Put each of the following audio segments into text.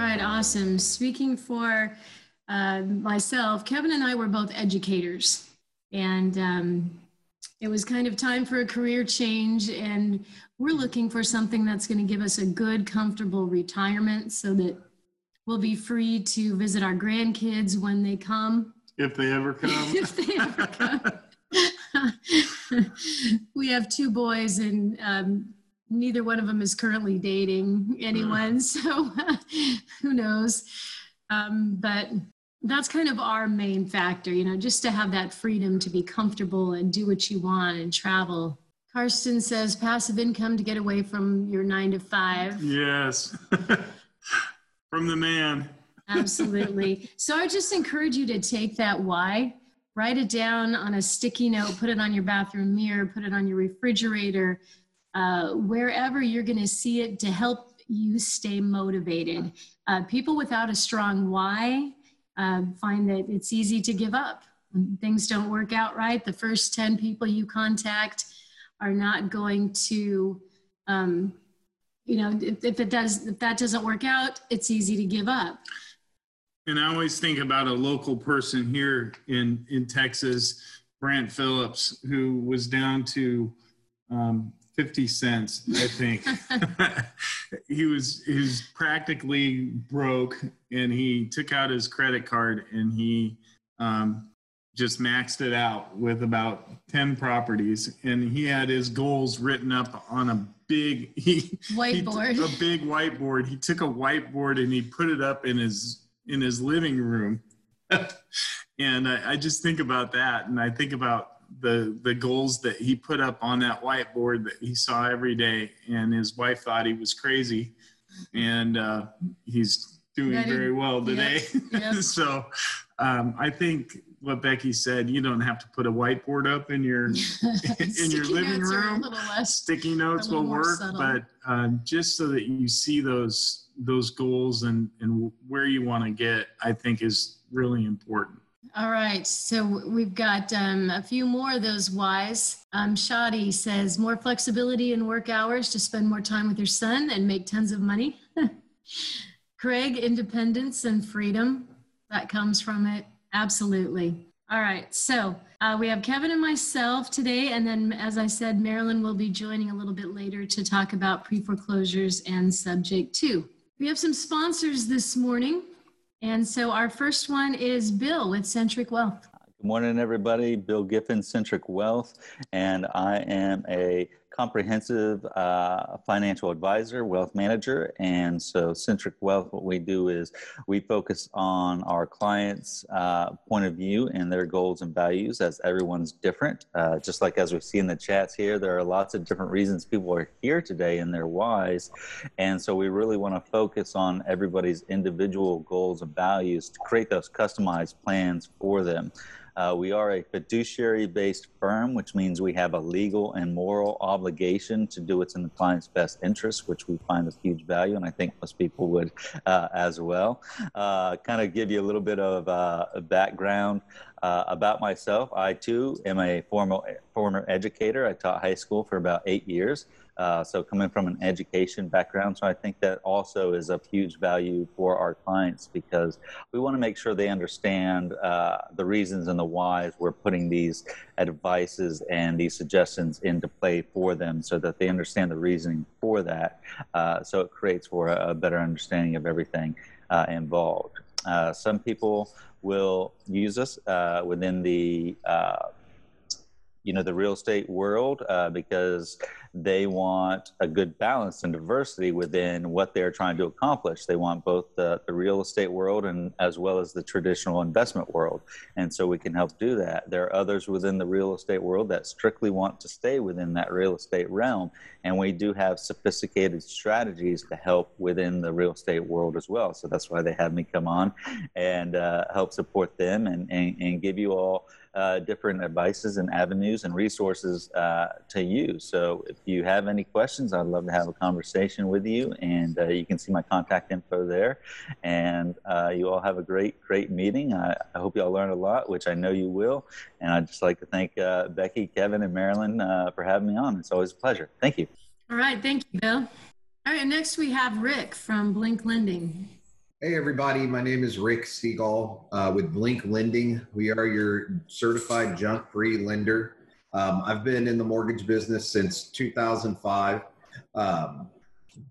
All right, awesome. Speaking for uh, myself, Kevin and I were both educators, and um, it was kind of time for a career change. And we're looking for something that's going to give us a good, comfortable retirement so that we'll be free to visit our grandkids when they come. If they ever come. if they ever come. we have two boys, and um, neither one of them is currently dating anyone. So who knows? Um, but that's kind of our main factor, you know, just to have that freedom to be comfortable and do what you want and travel. Karsten says passive income to get away from your nine to five. Yes. from the man. Absolutely. So I just encourage you to take that why, write it down on a sticky note, put it on your bathroom mirror, put it on your refrigerator, uh, wherever you're going to see it to help you stay motivated. Uh, people without a strong why uh, find that it's easy to give up. Things don't work out right, the first 10 people you contact are not going to um, you know if, if, it does if that doesn't work out it's easy to give up and i always think about a local person here in in texas brant phillips who was down to um, 50 cents i think. He was he was practically broke and he took out his credit card and he um, just maxed it out with about 10 properties. And he had his goals written up on a big he, whiteboard. he a big whiteboard. He took a whiteboard and he put it up in his in his living room. And I, I just think about that and i think about the the goals that he put up on that whiteboard that he saw every day and his wife thought he was crazy and uh, he's doing very well today yep. Yep. so um, i think what Becky said, you don't have to put a whiteboard up in your in your living room. Less, Sticky notes will work, subtle. but um, just so that you see those those goals and and where you want to get, I think is really important. All right, so we've got um, a few more of those whys. Um, Shadi says more flexibility in work hours to spend more time with your son and make tons of money. Craig, independence and freedom that comes from it. Absolutely. All right. So uh, we have Kevin and myself today. And then, as I said, Marilyn will be joining a little bit later to talk about pre foreclosures and subject to. We have some sponsors this morning. And so our first one is Bill with Centric Wealth. Good morning, everybody. Bill Giffen, Centric Wealth, and I am a comprehensive uh, financial advisor, wealth manager. And so, Centric Wealth, what we do is we focus on our clients' uh, point of view and their goals and values, as everyone's different. Uh, just like as we see in the chats here, there are lots of different reasons people are here today and their whys. And so, we really want to focus on everybody's individual goals and values to create those customized plans for them. Uh, we are a fiduciary based firm, which means we have a legal and moral obligation to do what's in the client's best interest, which we find of huge value, and I think most people would uh, as well. Uh, kind of give you a little bit of uh, background. Uh, about myself, I too am a former former educator. I taught high school for about eight years. Uh, so coming from an education background, so I think that also is of huge value for our clients because we want to make sure they understand uh, the reasons and the whys we're putting these advices and these suggestions into play for them, so that they understand the reasoning for that. Uh, so it creates for a, a, better understanding of everything uh, involved. Uh, some people will use us within the you know the real estate world uh, because they want a good balance and diversity within what they're trying to accomplish. They want both the, the real estate world and as well as the traditional investment world. And so we can help do that. There are others within the real estate world that strictly want to stay within that real estate realm. And we do have sophisticated strategies to help within the real estate world as well. So that's why they have me come on and uh, help support them and, and, and give you all uh, different advices and avenues and resources uh, to use. So if you have any questions, I'd love to have a conversation with you, and uh, you can see my contact info there. And uh, you all have a great, great meeting. I, I, hope you all learned a lot, which I know you will. And I'd just like to thank uh, Becky, Kevin, and Marilyn for having me on. It's always a pleasure. Thank you. All right. Thank you, Bill. All right. Next, we have Rick from Blink Lending. Hey, everybody. My name is Rick Seagal uh, with Blink Lending. We are your certified junk free lender. Um, I've been in the mortgage business since 2005. Um,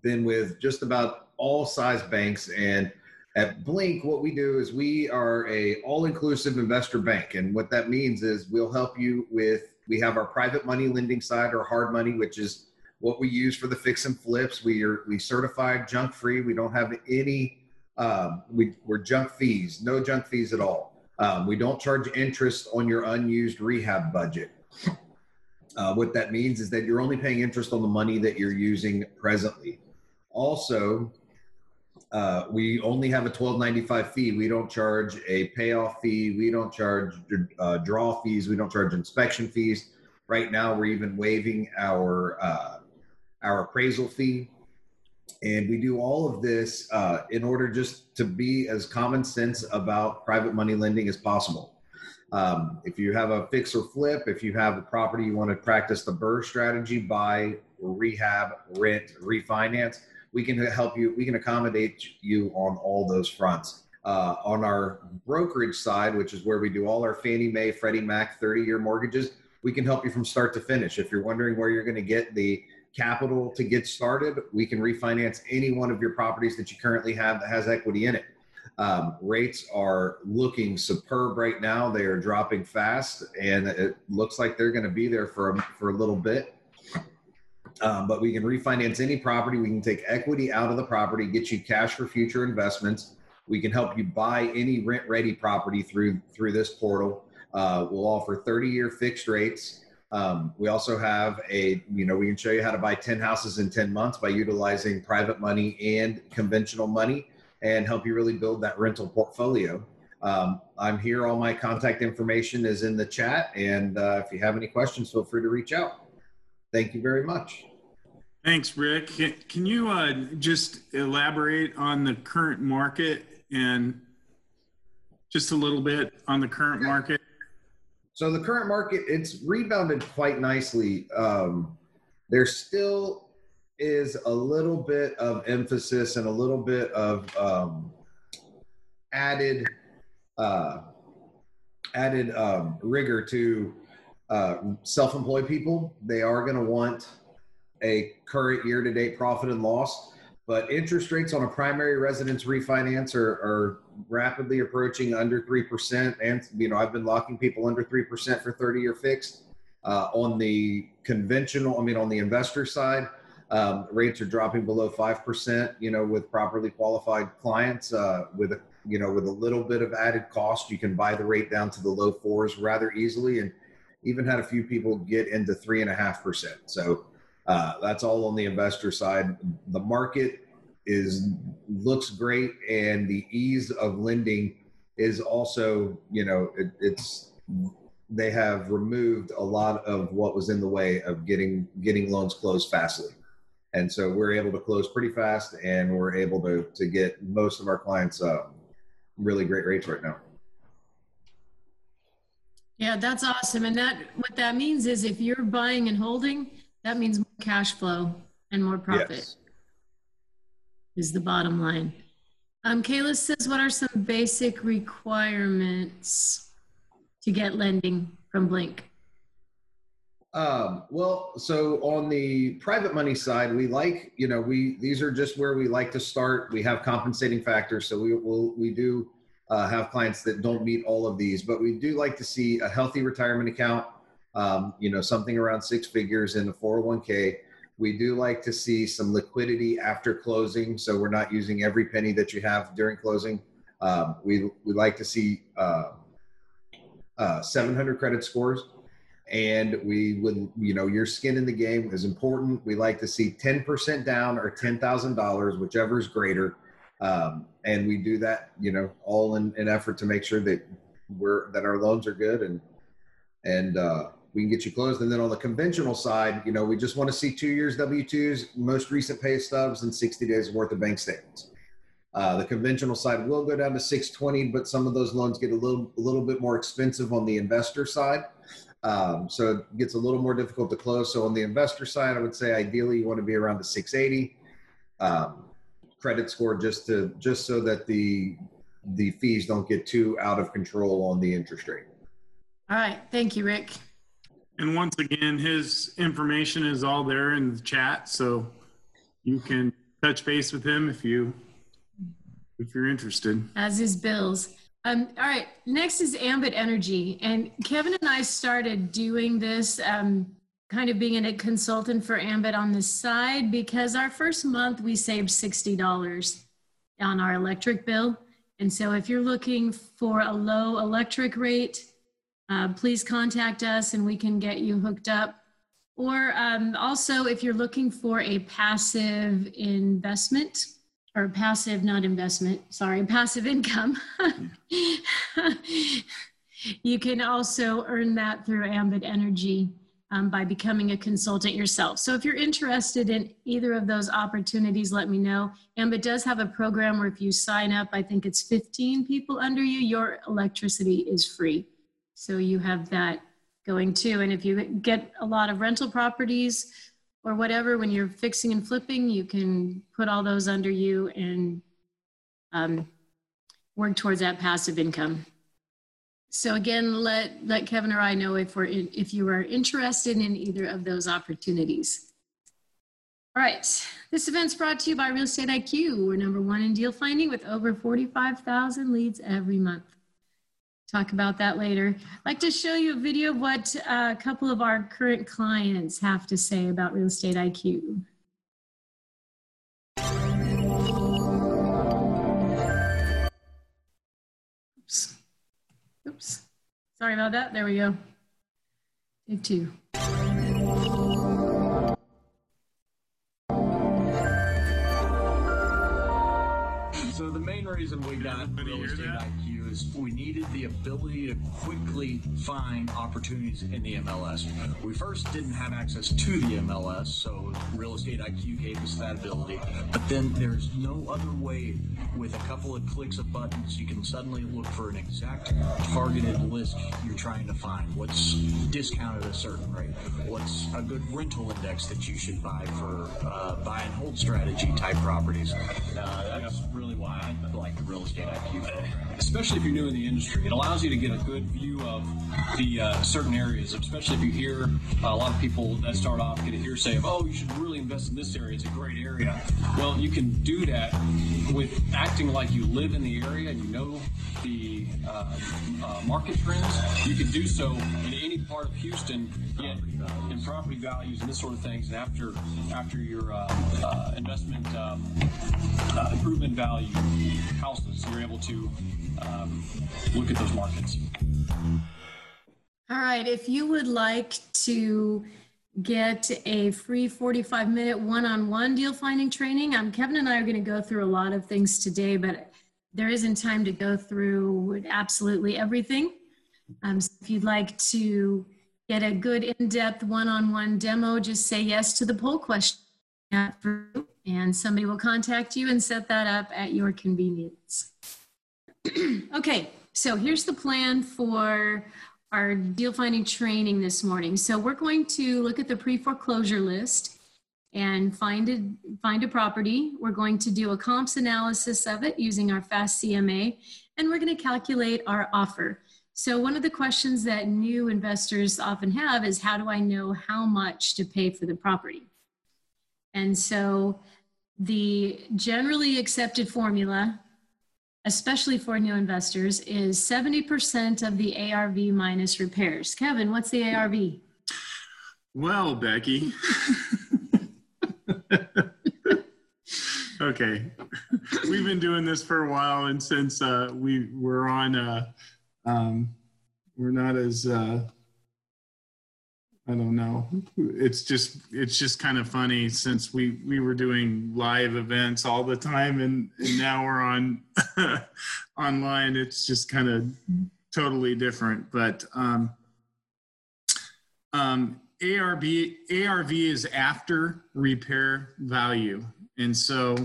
been with just about all size banks. And at Blink, what we do is we are a all inclusive investor bank. And what that means is we'll help you with, we have our private money lending side or hard money, which is what we use for the fix and flips. We are we certified junk free. We don't have any um, we, we're junk fees, no junk fees at all. Um, we don't charge interest on your unused rehab budget. Uh, what that means is that you're only paying interest on the money that you're using presently. Also, uh, we only have a 1295 fee. We don't charge a payoff fee. We don't charge uh, draw fees. We don't charge inspection fees. Right now, we're even waiving our uh, our appraisal fee. And we do all of this uh, in order just to be as common sense about private money lending as possible. Um, if you have a fix or flip, if you have a property you want to practice the BRRRR strategy, buy, rehab, rent, refinance, we can help you. We can accommodate you on all those fronts. Uh, on our brokerage side, which is where we do all our Fannie Mae, Freddie Mac 30 year mortgages, we can help you from start to finish. If you're wondering where you're going to get the capital to get started, we can refinance any one of your properties that you currently have that has equity in it. Um, rates are looking superb right now. They are dropping fast, and it looks like they're going to be there for a, for a little bit. Um, but we can refinance any property. We can take equity out of the property, get you cash for future investments. We can help you buy any rent-ready property through through this portal. Uh, we'll offer 30-year fixed rates. Um, we also have a, you know, we can show you how to buy 10 houses in 10 months by utilizing private money and conventional money and help you really build that rental portfolio. Um, I'm here. All my contact information is in the chat. And uh, if you have any questions, feel free to reach out. Thank you very much. Thanks, Rick. Can, you uh, just elaborate on the current market and just a little bit on the current market? So the current market, it's rebounded quite nicely. Um, there still is a little bit of emphasis and a little bit of um, added uh, added um, rigor to uh, self-employed people. They are going to want a current year-to-date profit and loss, but interest rates on a primary residence refinance are, are rapidly approaching under 3%. And, you know, I've been locking people under 3% for 30 year fixed. Uh, on the conventional, I mean, on the investor side, um, rates are dropping below 5%, you know, with properly qualified clients, uh, with a, you know, with a little bit of added cost, you can buy the rate down to the low fours rather easily. And even had a few people get into three and a half percent. So uh, that's all on the investor side. The market is looks great and the ease of lending is also you know it, it's they have removed a lot of what was in the way of getting getting loans closed fastly. And so we're able to close pretty fast and we're able to to get most of our clients uh, really great rates right now. Yeah that's awesome. And that what that means is if you're buying and holding that means more cash flow and more profit yes is the bottom line. Um, Kayla says, what are some basic requirements to get lending from Blink? Um, well, so on the private money side, we like, you know, we, these are just where we like to start. We have compensating factors. So we will, we do uh, have clients that don't meet all of these, but we do like to see a healthy retirement account, um, you know, something around six figures in the 401k. We do like to see some liquidity after closing, so we're not using every penny that you have during closing. Um, we we like to see uh, uh, 700 credit scores, and we would you know your skin in the game is important. We like to see 10% down or $10,000, whichever is greater, um, and we do that you know all in an effort to make sure that we're that our loans are good and and uh, we can get you closed. And then on the conventional side, you know, we just want to see two years W-2s, most recent pay stubs, and 60 days worth of bank statements. Uh, the conventional side will go down to 620, but some of those loans get a little, a little bit more expensive on the investor side. Um, so it gets a little more difficult to close. So on the investor side, I would say ideally you want to be around the 680. Um, credit score just to just so that the the fees don't get too out of control on the interest rate. All right. Thank you, Rick. And once again, his information is all there in the chat, so you can touch base with him if you if you're interested. As is Bill's. Um, all right. Next is Ambit Energy, and Kevin and I started doing this, um, kind of being a consultant for Ambit on the side because our first month we saved sixty dollars on our electric bill. And so if you're looking for a low electric rate, uh, please contact us and we can get you hooked up. Or um, also, if you're looking for a passive investment, or passive, not investment, sorry, passive income, you can also earn that through Ambit Energy um, by becoming a consultant yourself. So if you're interested in either of those opportunities, let me know. Ambit does have a program where if you sign up, I think it's 15 people under you, your electricity is free. So you have that going too. And if you get a lot of rental properties or whatever, when you're fixing and flipping, you can put all those under you and um, work towards that passive income. So again, let, let Kevin or I know if we're in, if you are interested in either of those opportunities. All right, this event's brought to you by Real Estate IQ. We're number one in deal finding with over 45,000 leads every month. Talk about that later. I'd like to show you a video of what uh, a couple of our current clients have to say about Real Estate IQ. Oops. Oops. Sorry about that. There we go. Take two. So the main reason we got real estate? IQ is we needed the ability to quickly find opportunities in the MLS. We first didn't have access to the MLS, so real estate IQ gave us that ability. But then there's no other way with a couple of clicks of buttons you can suddenly look for an exact targeted list you're trying to find. What's discounted at a certain rate? What's a good rental index that you should buy for uh, buy and hold strategy type properties? Uh, that's really why I like the real estate IQ especially if you're new in the industry. It allows you to get a good view of the uh, certain areas, especially if you hear uh, a lot of people that start off get a hearsay of, oh, you should really invest in this area. It's a great area. Well, you can do that with acting like you live in the area and you know the uh, uh, market trends. You can do so in any part of Houston, yet in property values and this sort of things. And after after your uh, uh, investment um, improvement value houses, you're able to um, look at those markets. All right, if you would like to get a free 45 minute one on one deal finding training, um, Kevin and I are going to go through a lot of things today, but there isn't time to go through absolutely everything. Um, so if you'd like to get a good in depth one on one demo, just say yes to the poll question. And somebody will contact you and set that up at your convenience. okay, so here's the plan for our deal finding training this morning. So we're going to look at the pre-foreclosure list and find a, find a property. We're going to do a comps analysis of it using our fast CMA, and we're going to calculate our offer. So one of the questions that new investors often have is how do I know how much to pay for the property? And so the generally accepted formula especially for new investors, is 70% of the ARV minus repairs. Kevin, what's the ARV? Well, Becky. okay. We've been doing this for a while, and since uh, we were on, uh, um, we're not as, uh, I don't know. It's just, it's just kind of funny since we we were doing live events all the time, and, and now we're on online. It's just kind of totally different, but. Um, um, ARV ARV is after repair value, and so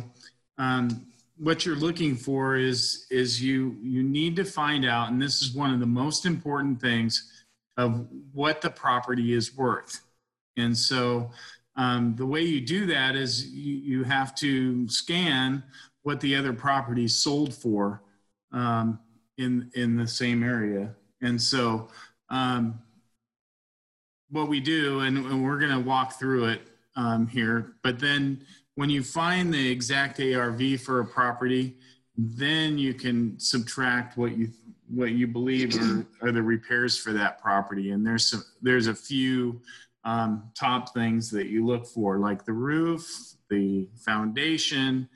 um, what you're looking for is is you you need to find out, and this is one of the most important things of what the property is worth, and so um, the way you do that is you, you have to scan what the other property sold for um, in in the same area. And so um, what we do, and, and we're going to walk through it um, here, but then when you find the exact ARV for a property, then you can subtract what you what you believe are, are the repairs for that property. And there's some, there's a few um, top things that you look for, like the roof, the foundation,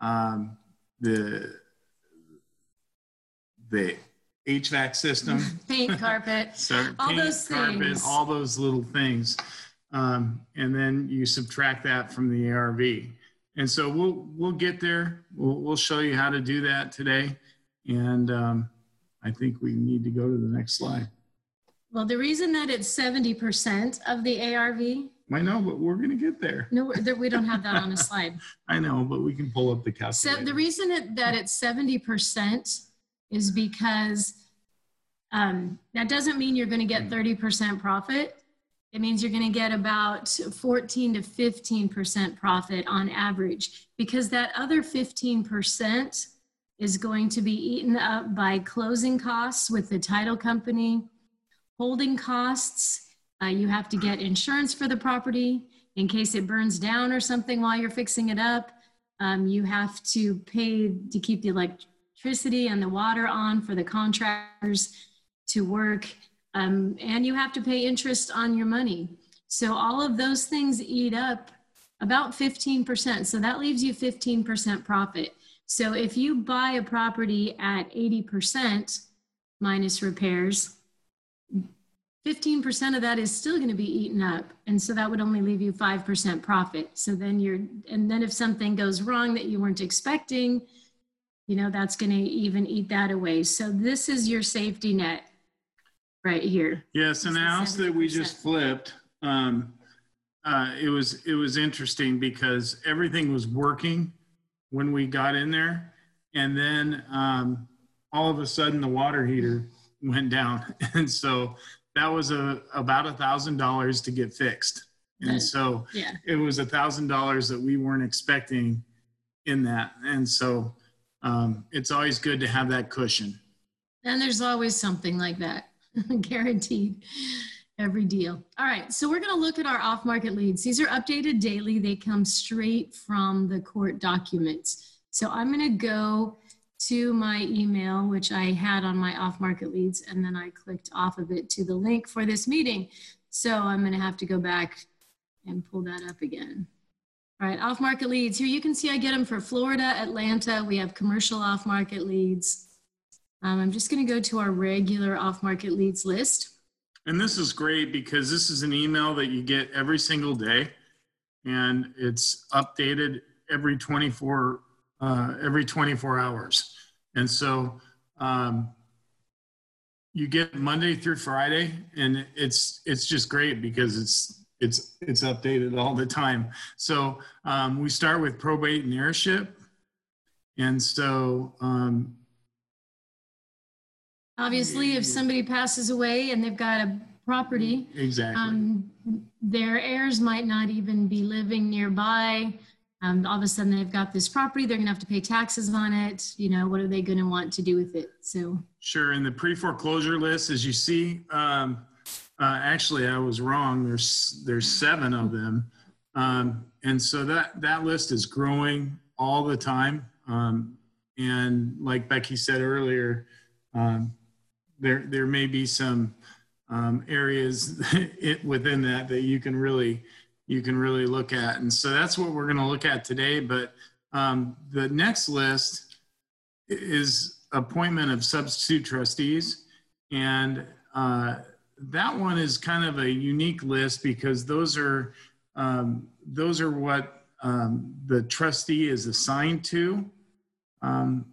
um, the the HVAC system, Paint, carpet, so All paint, those carpet, things. all those little things, um, and then you subtract that from the ARV. And so we'll we'll get there. We'll we'll show you how to do that today, and um, I think we need to go to the next slide. well, the reason that it's 70% of the ARV, I know, but we're gonna get there. no, we don't have that on a slide. I know, but we can pull up the So the reason it, that it's 70% is because um, that doesn't mean you're going to get 30% profit. It means you're going to get about 14 to 15% profit on average because that other 15% is going to be eaten up by closing costs with the title company, holding costs. Uh, you have to get insurance for the property in case it burns down or something while you're fixing it up. Um, you have to pay to keep the electricity and the water on for the contractors to work. Um, and you have to pay interest on your money. So all of those things eat up about 15%. So that leaves you 15% profit. So if you buy a property at 80% minus repairs, 15% of that is still going to be eaten up. And so that would only leave you 5% profit. So then you're, and then if something goes wrong that you weren't expecting, you know, that's going to even eat that away. So this is your safety net right here. Yes, and the house that we just flipped, um, uh, it was it was interesting because everything was working when we got in there, and then um, all of a sudden the water heater went down, and so that was a about a thousand dollars to get fixed, and so Yeah. it was a thousand dollars that we weren't expecting in that, and so um, it's always good to have that cushion. And there's always something like that, guaranteed. Every deal. All right, so we're going to look at our off market leads. These are updated daily, they come straight from the court documents. So I'm going to go to my email, which I had on my off market leads, and then I clicked off of it to the link for this meeting. So I'm going to have to go back and pull that up again. All right, off market leads. Here you can see I get them for Florida, Atlanta. We have commercial off market leads. Um, I'm just going to go to our regular off market leads list. And this is great because this is an email that you get every single day, and it's updated every 24 uh, every 24 hours. And so um, you get Monday through Friday, and it's it's just great because it's it's it's updated all the time. So um, we start with probate and heirship, and so um, Obviously, if somebody passes away and they've got a property, exactly. um, their heirs might not even be living nearby. Um, all of a sudden, they've got this property, they're going to have to pay taxes on it. You know, what are they going to want to do with it? So, Sure. In the pre-foreclosure list, as you see, um, uh, actually, I was wrong. There's there's seven of them, um, and so that that list is growing all the time. Um, and like Becky said earlier, um, there there may be some um, areas it, within that that you can really you can really look at, and so that's what we're going to look at today. But um, the next list is appointment of substitute trustees. And uh, that one is kind of a unique list because those are um, those are what um, the trustee is assigned to um,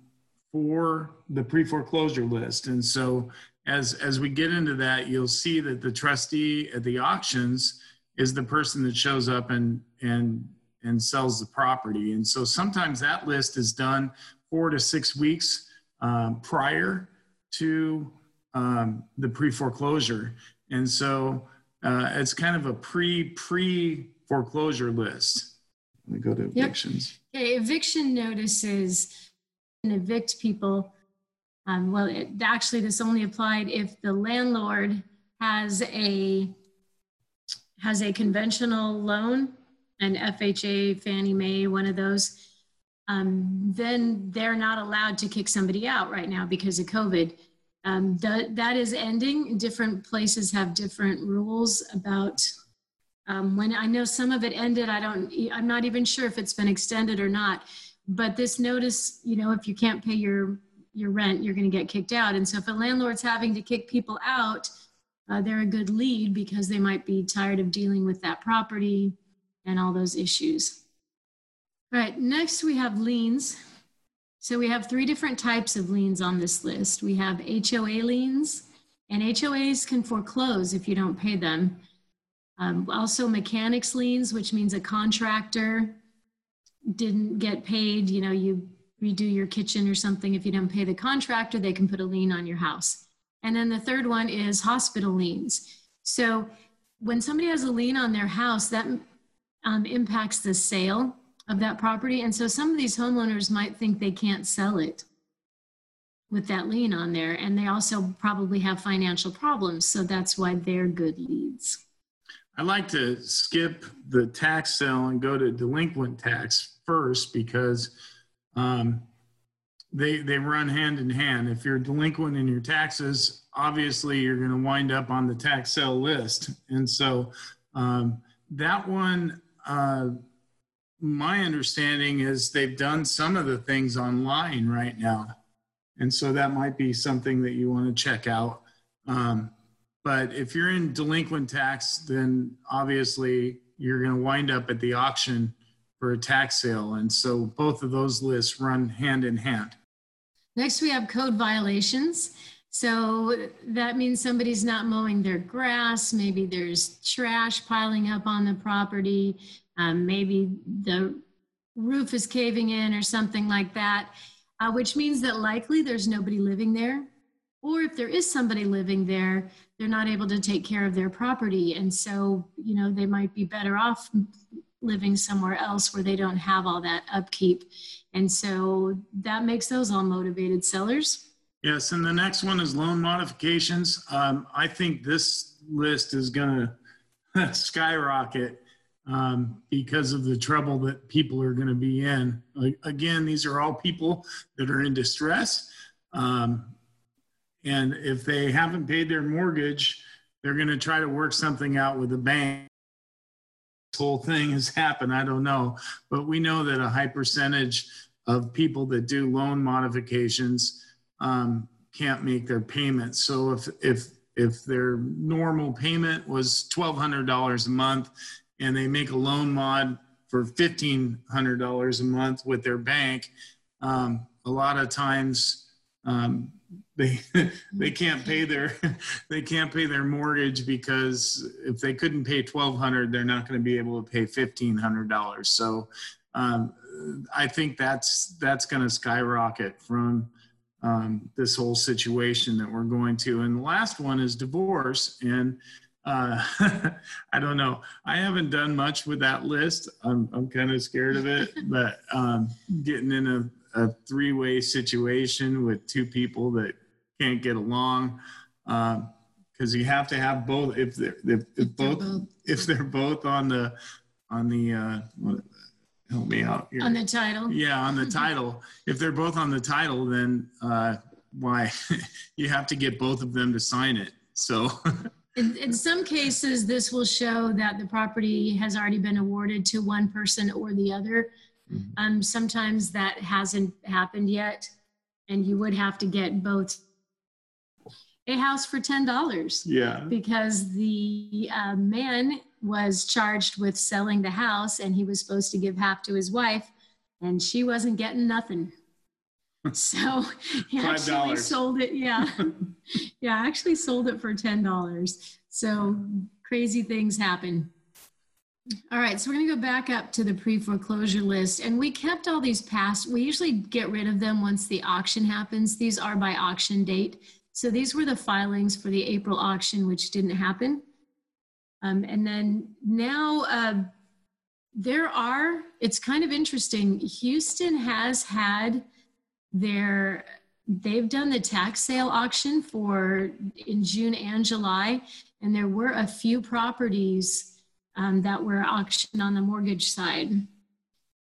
for the pre-foreclosure list. And so as as we get into that, you'll see that the trustee at the auctions is the person that shows up and and and sells the property. And so sometimes that list is done four to six weeks um, prior to um, the pre foreclosure. And so uh, it's kind of a pre pre foreclosure list. Let me go to Yep. evictions. Okay, eviction notices evict people. Um, well, it, actually, this only applied if the landlord has a has a conventional loan, an FHA, Fannie Mae, one of those. Um, then they're not allowed to kick somebody out right now because of COVID. Um, that that is ending. Different places have different rules about um, when I know some of it ended, I don't, I'm not even sure if it's been extended or not. But this notice, you know, if you can't pay your your rent, you're going to get kicked out. And so if a landlord's having to kick people out, uh, they're a good lead because they might be tired of dealing with that property and all those issues. All right, next we have liens. So we have three different types of liens on this list. We have HOA liens, and HOAs can foreclose if you don't pay them. Um, also mechanics liens, which means a contractor didn't get paid, you know, you redo your kitchen or something. If you don't pay the contractor, they can put a lien on your house. And then the third one is hospital liens. So when somebody has a lien on their house, that um, impacts the sale of that property. And so some of these homeowners might think they can't sell it with that lien on there. And they also probably have financial problems. So that's why they're good leads. I like to skip the tax sale and go to delinquent tax first because um, they they run hand in hand. If you're delinquent in your taxes, obviously you're going to wind up on the tax sale list, and so um, that one. Uh, my understanding is they've done some of the things online right now, and so that might be something that you want to check out. Um, but if you're in delinquent tax, then obviously you're going to wind up at the auction for a tax sale. And so both of those lists run hand in hand. Next, we have code violations. So that means somebody's not mowing their grass. Maybe there's trash piling up on the property. Um, maybe the roof is caving in or something like that, uh, which means that likely there's nobody living there. Or if there is somebody living there, they're not able to take care of their property. And so, you know, they might be better off living somewhere else where they don't have all that upkeep. And so that makes those all motivated sellers. Yes, and the next one is loan modifications. Um, I think this list is going to skyrocket um, because of the trouble that people are going to be in. Again, these are all people that are in distress. Um, and if they haven't paid their mortgage, they're going to try to work something out with the bank. Whole thing has happened. I don't know. But we know that a high percentage of people that do loan modifications um, can't make their payments. So if, if, if their normal payment was $1,200 a month and they make a loan mod for $1,500 a month with their bank, um, a lot of times um, they they can't pay their they can't pay their mortgage because if they couldn't pay twelve hundred, they're not going to be able to pay fifteen hundred dollars. So um, I think that's that's going to skyrocket from um, this whole situation that we're going to. And the last one is divorce. And uh, I don't know. I haven't done much with that list. I'm I'm kind of scared of it, but um, getting in a a three-way situation with two people that can't get along because um, you have to have both. If they're if, if both, both, if they're both on the on the uh, help me out here. on the title. Yeah on the title. If they're both on the title then uh, why you have to get both of them to sign it so. In, in some cases this will show that the property has already been awarded to one person or the other. Mm-hmm. Um, sometimes that hasn't happened yet, and you would have to get both a house for ten dollars. Yeah. Because the uh, man was charged with selling the house, and he was supposed to give half to his wife, and she wasn't getting nothing. So he actually sold it. Yeah. yeah, actually sold it for $10. So crazy things happen. All right, so we're going to go back up to the pre-foreclosure list. And we kept all these past, we usually get rid of them once the auction happens. These are by auction date. So these were the filings for the April auction, which didn't happen. Um, and then now uh, there are, it's kind of interesting. Houston has had their, they've done the tax sale auction for in June and July, and there were a few properties um, that were auctioned on the mortgage side.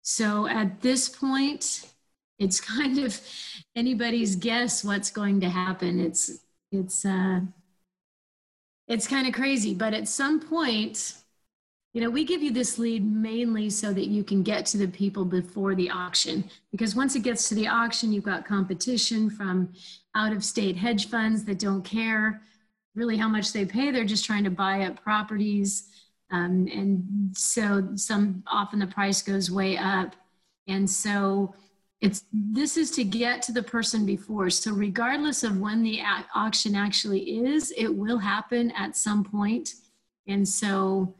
So at this point, it's kind of anybody's guess what's going to happen. It's it's uh, it's kind of crazy, but at some point, you know, we give you this lead mainly so that you can get to the people before the auction. Because once it gets to the auction, you've got competition from out of state hedge funds that don't care really how much they pay. They're just trying to buy up properties. Um, and so some often the price goes way up. And so it's this is to get to the person before. So regardless of when the auction actually is it will happen at some point. And so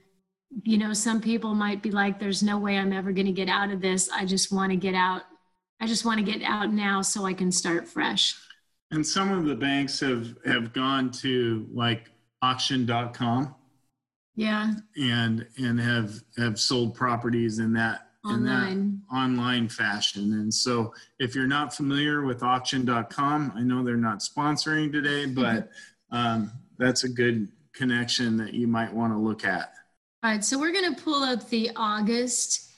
you know some people might be like there's no way i'm ever going to get out of this. I just want to get out. I just want to get out now so i can start fresh. And some of the banks have have gone to like auction.com yeah. And and have have sold properties in that online. in that online fashion. And so if you're not familiar with auction.com, I know they're not sponsoring today, but um, that's a good connection that you might want to look at. All right, so we're going to pull up the August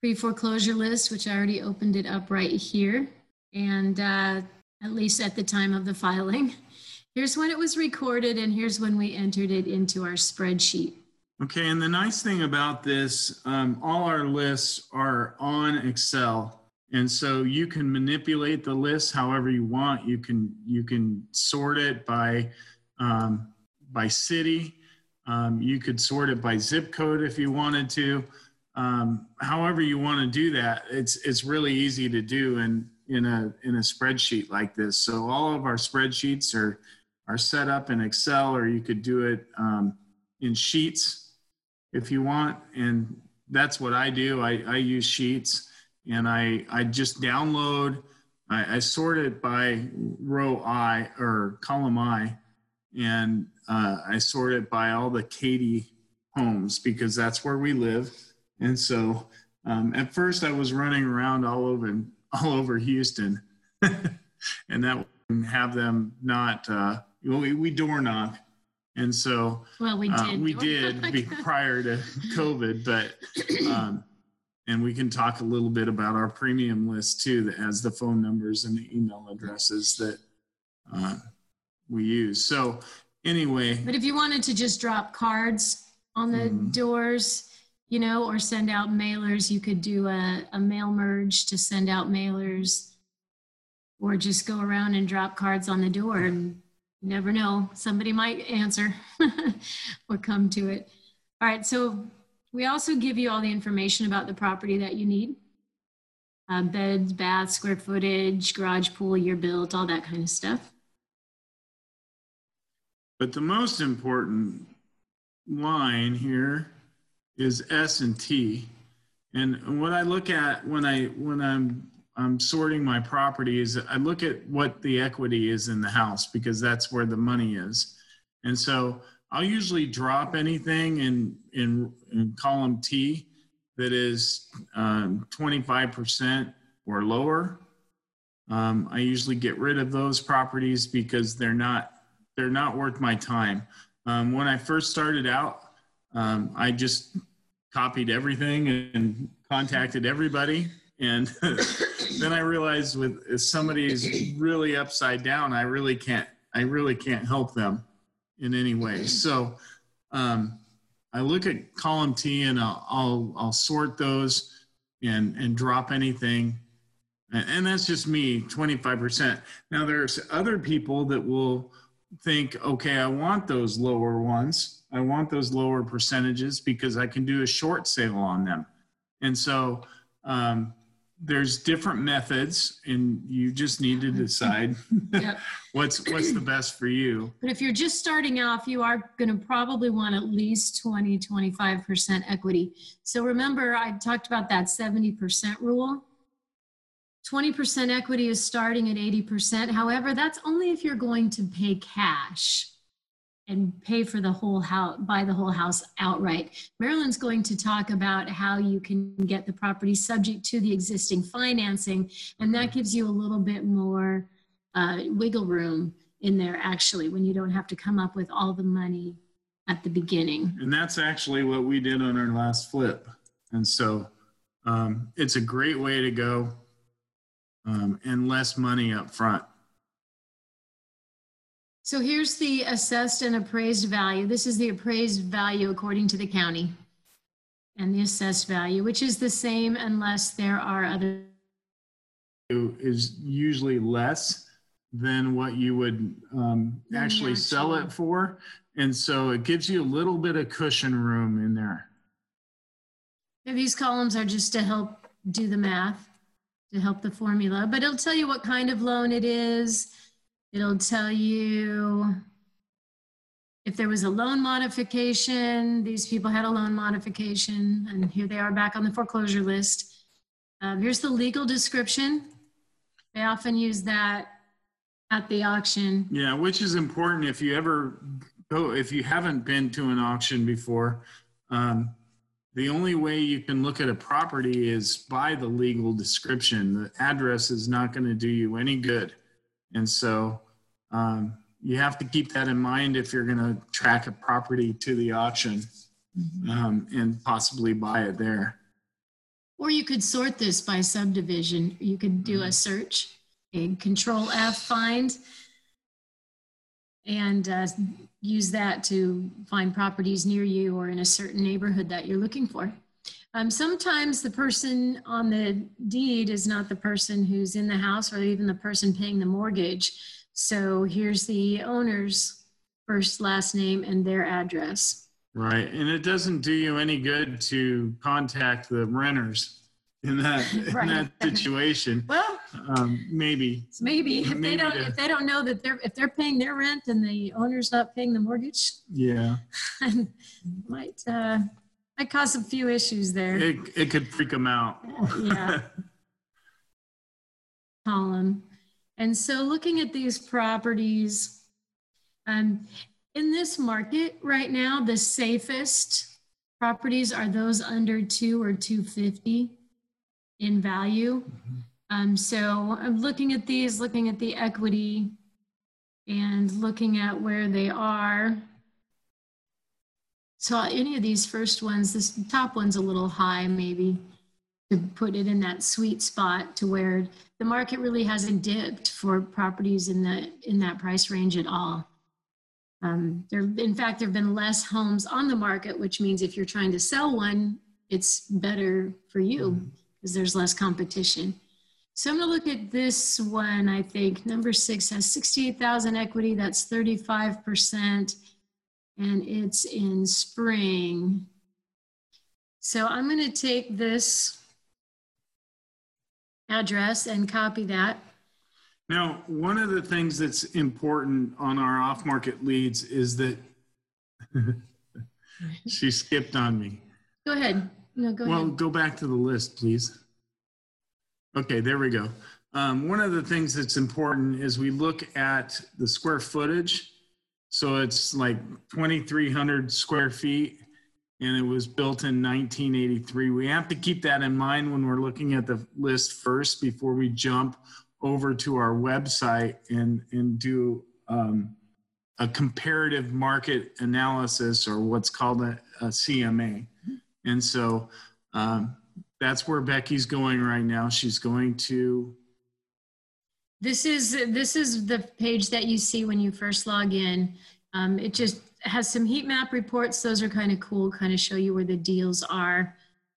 pre foreclosure list, which I already opened it up right here. And uh, at least at the time of the filing. Here's when it was recorded, and here's when we entered it into our spreadsheet. Okay, and the nice thing about this, um, all our lists are on Excel, and so you can manipulate the list however you want. You can you can sort it by um, by city. Um, you could sort it by zip code if you wanted to. Um, however you want to do that, it's it's really easy to do in in a in a spreadsheet like this. So all of our spreadsheets are are set up in Excel, or you could do it um, in sheets if you want. And that's what I do. I, I use Sheets and I, I just download, I, I sort it by row I or column I, and uh, I sort it by all the Katy homes because that's where we live. And so um, at first I was running around all over all over Houston, and that would have them not. Uh, we, we door knock, and so well, we uh, did. Uh, we did be prior to COVID, but um, and we can talk a little bit about our premium list too, that has the phone numbers and the email addresses that uh, we use. So anyway, but if you wanted to just drop cards on the mm-hmm. doors, you know, or send out mailers, you could do a, a mail merge to send out mailers, or just go around and drop cards on the door and never know, somebody might answer or come to it. All right, so we also give you all the information about the property that you need. Uh, beds, baths, square footage, garage, pool, year built, all that kind of stuff. But the most important line here is S and T. And what I look at when I when I'm I'm sorting my properties, I look at what the equity is in the house because that's where the money is. And so I'll usually drop anything in, in, in column T that is um, 25% or lower. Um, I usually get rid of those properties because they're not they're not worth my time. Um, when I first started out, um, I just copied everything and contacted everybody and then I realized with if somebody is really upside down, I really can't I really can't help them in any way. So um, I look at column T and I'll, I'll, I'll sort those and and drop anything. And, and that's just me, 25%. Now there's other people that will think, okay, I want those lower ones. I want those lower percentages because I can do a short sale on them. And so um, there's different methods and you just need to decide yep. what's what's the best for you. But if you're just starting off you are going to probably want at least 20 25% equity. So remember i talked about that 70% rule. 20% equity is starting at 80% however that's only if you're going to pay cash and pay for the whole house, buy the whole house outright. Marilyn's going to talk about how you can get the property subject to the existing financing, and that gives you a little bit more uh, wiggle room in there actually when you don't have to come up with all the money at the beginning. And that's actually what we did on our last flip. And so um, it's a great way to go um, and less money up front. So here's the assessed and appraised value. This is the appraised value according to the county. And the assessed value, which is the same unless there are other. Is usually less than what you would um, actually sell it for. And so it gives you a little bit of cushion room in there. These columns are just to help do the math, to help the formula, but it'll tell you what kind of loan it is. It'll tell you if there was a loan modification, these people had a loan modification, and here they are back on the foreclosure list. Um, here's the legal description. They often use that at the auction. Yeah, which is important if you ever go, if you haven't been to an auction before. Um, the only way you can look at a property is by the legal description. The address is not going to do you any good. And so um, you have to keep that in mind if you're going to track a property to the auction um, and possibly buy it there. Or you could sort this by subdivision. You could do a search, a control F find, and uh, use that to find properties near you or in a certain neighborhood that you're looking for. Um, sometimes the person on the deed is not the person who's in the house or even the person paying the mortgage. So here's the owner's first, last name, and their address. Right. And it doesn't do you any good to contact the renters in that, in Right. that situation. Well, Um, maybe. maybe if they don't to- if they don't know that they're if they're paying their rent and the owner's not paying the mortgage, Yeah. might uh, might cause a few issues there. It, it could freak them out. yeah, column. And so, looking at these properties, um, in this market right now, the safest properties are those under two or two fifty in value. Um, so, I'm looking at these, looking at the equity, and looking at where they are. So any of these first ones, this top one's a little high maybe to put it in that sweet spot to where the market really hasn't dipped for properties in the in that price range at all. Um, there, in fact, there have been less homes on the market, which means if you're trying to sell one, it's better for you because there's less competition. So I'm going to look at this one. I think number six has 68,000 equity. That's 35 percent and it's in spring. So I'm going to take this address and copy that. Now, one of the things that's important on our off market leads is that she skipped on me. Go ahead. No, go ahead. Well, ahead. go back to the list, please. Okay, there we go. Um, one of the things that's important is we look at the square footage. So it's like 2,300 square feet and it was built in 1983. We have to keep that in mind when we're looking at the list first before we jump over to our website and, and do um, a comparative market analysis or what's called a, a CMA. And so um, that's where Becky's going right now. She's going to, This is this is the page that you see when you first log in. Um, it just has some heat map reports. Those are kind of cool, kind of show you where the deals are.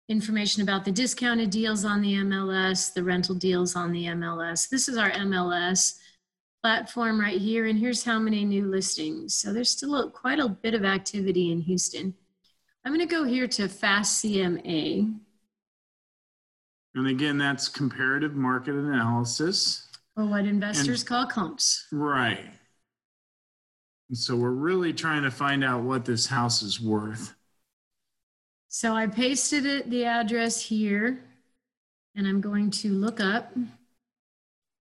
Information about the discounted deals on the MLS, the rental deals on the MLS. This is our MLS platform right here, and here's how many new listings. So there's still a, quite a bit of activity in Houston. I'm going to go here to Fast CMA. and again, that's comparative market analysis. Or what investors call comps. Right. And so we're really trying to find out what this house is worth. So I pasted it, the address here, and I'm going to look up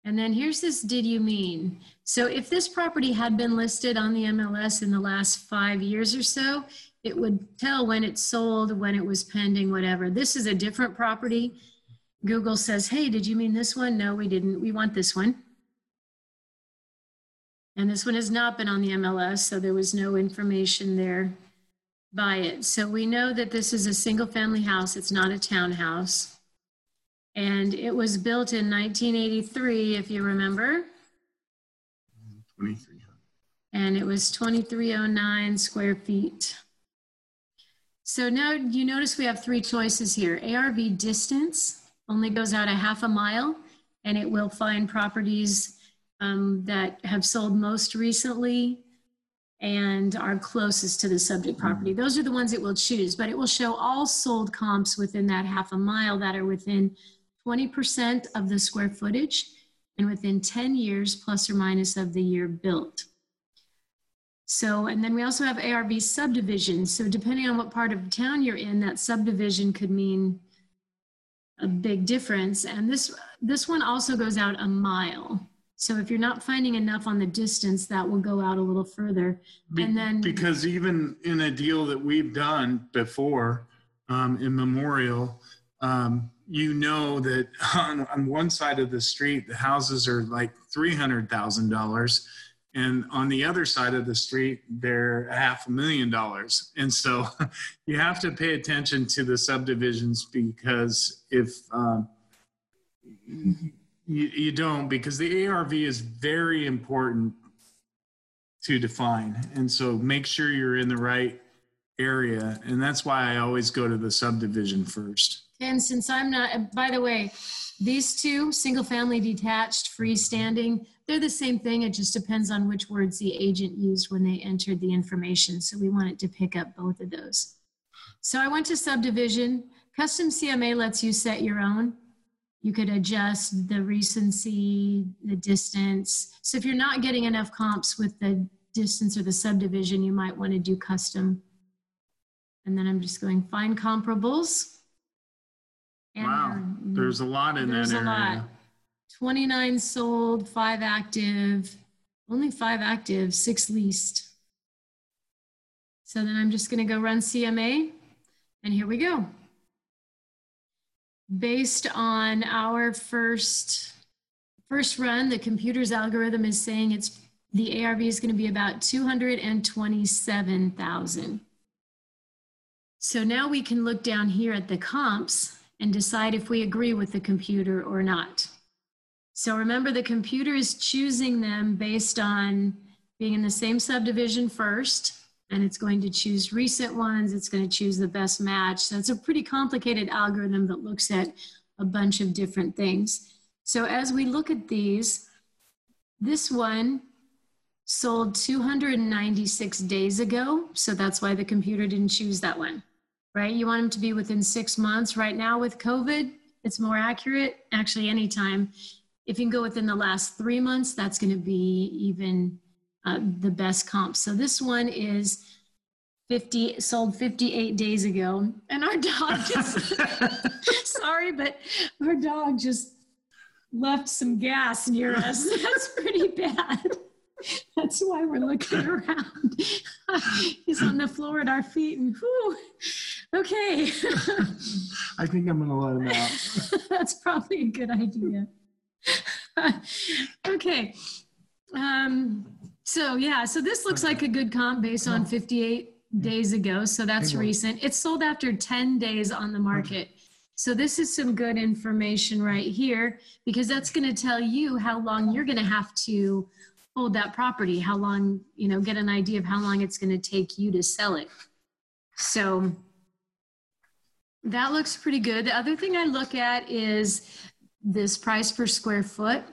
And then here's this did you mean? So if this property had been listed on the MLS in the last five years or so, it would tell when it sold, when it was pending, whatever. This is a different property. Google says, hey, did you mean this one? No, we didn't. We want this one. And this one has not been on the MLS, so there was no information there by it. So we know that this is a single family house. It's not a townhouse. And it was built in 1983, if you remember. 2300. And it was 2309 square feet. So now you notice we have three choices here. ARV distance only goes out a half a mile and it will find properties um, that have sold most recently and are closest to the subject property. Those are the ones it will choose, but it will show all sold comps within that half a mile that are within 20% of the square footage and within 10 years plus or minus of the year built. So, and then we also have ARV subdivisions. So, depending on what part of town you're in, that subdivision could mean a big difference. And this this one also goes out a mile. So if you're not finding enough on the distance, that will go out a little further. And then because even in a deal that we've done before um, in Memorial, um, you know that on, on one side of the street, the houses are like $300,000. And on the other side of the street, they're half a million dollars. And so you have to pay attention to the subdivisions because if um, you, you don't, because the ARV is very important to define. And so make sure you're in the right area. And that's why I always go to the subdivision first. and since I'm not, by the way, these two, single family detached, freestanding, they're the same thing. It just depends on which words the agent used when they entered the information. So we want it to pick up both of those. So I went to subdivision. Custom CMA lets you set your own. You could adjust the recency, the distance. So if you're not getting enough comps with the distance or the subdivision, you might want to do custom. And then I'm just going find comparables. And Wow, there's a lot in that area. lot. 29 sold, five active, only five active, six leased. So then I'm just going to go run CMA, and here we go. Based on our first first run, the computer's algorithm is saying it's the ARV is going to be about 227,000. So now we can look down here at the comps and decide if we agree with the computer or not. So remember, the computer is choosing them based on being in the same subdivision first, and it's going to choose recent ones. It's going to choose the best match. So it's a pretty complicated algorithm that looks at a bunch of different things. So as we look at these, this one sold 296 days ago. So that's why the computer didn't choose that one, right? You want them to be within six months. Right now with COVID, it's more accurate, actually, anytime. If you can go within the last three months, that's going to be even uh, the best comp. So this one is 50, sold 58 days ago. And our dog just, sorry, but our dog just left some gas near us. That's pretty bad. That's why we're looking around. He's on the floor at our feet and whew, okay. I think I'm going to let him out. That's probably a good idea. okay. Um, so yeah, so this looks like a good comp based on 58 days ago. So that's recent. It's sold after 10 days on the market. So this is some good information right here because that's going to tell you how long you're going to have to hold that property, how long, you know, get an idea of how long it's going to take you to sell it. So that looks pretty good. The other thing I look at is this price per square foot.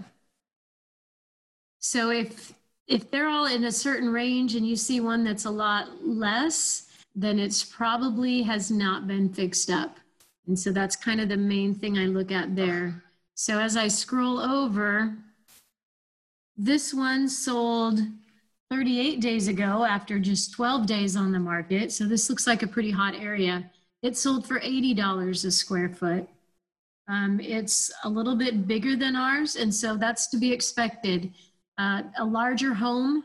So if if they're all in a certain range and you see one that's a lot less, then it's probably has not been fixed up. And so that's kind of the main thing I look at there. So as I scroll over, this one sold 38 days ago after just 12 days on the market. So this looks like a pretty hot area. It sold for $80 a square foot. Um, it's a little bit bigger than ours, and so that's to be expected. Uh, a larger home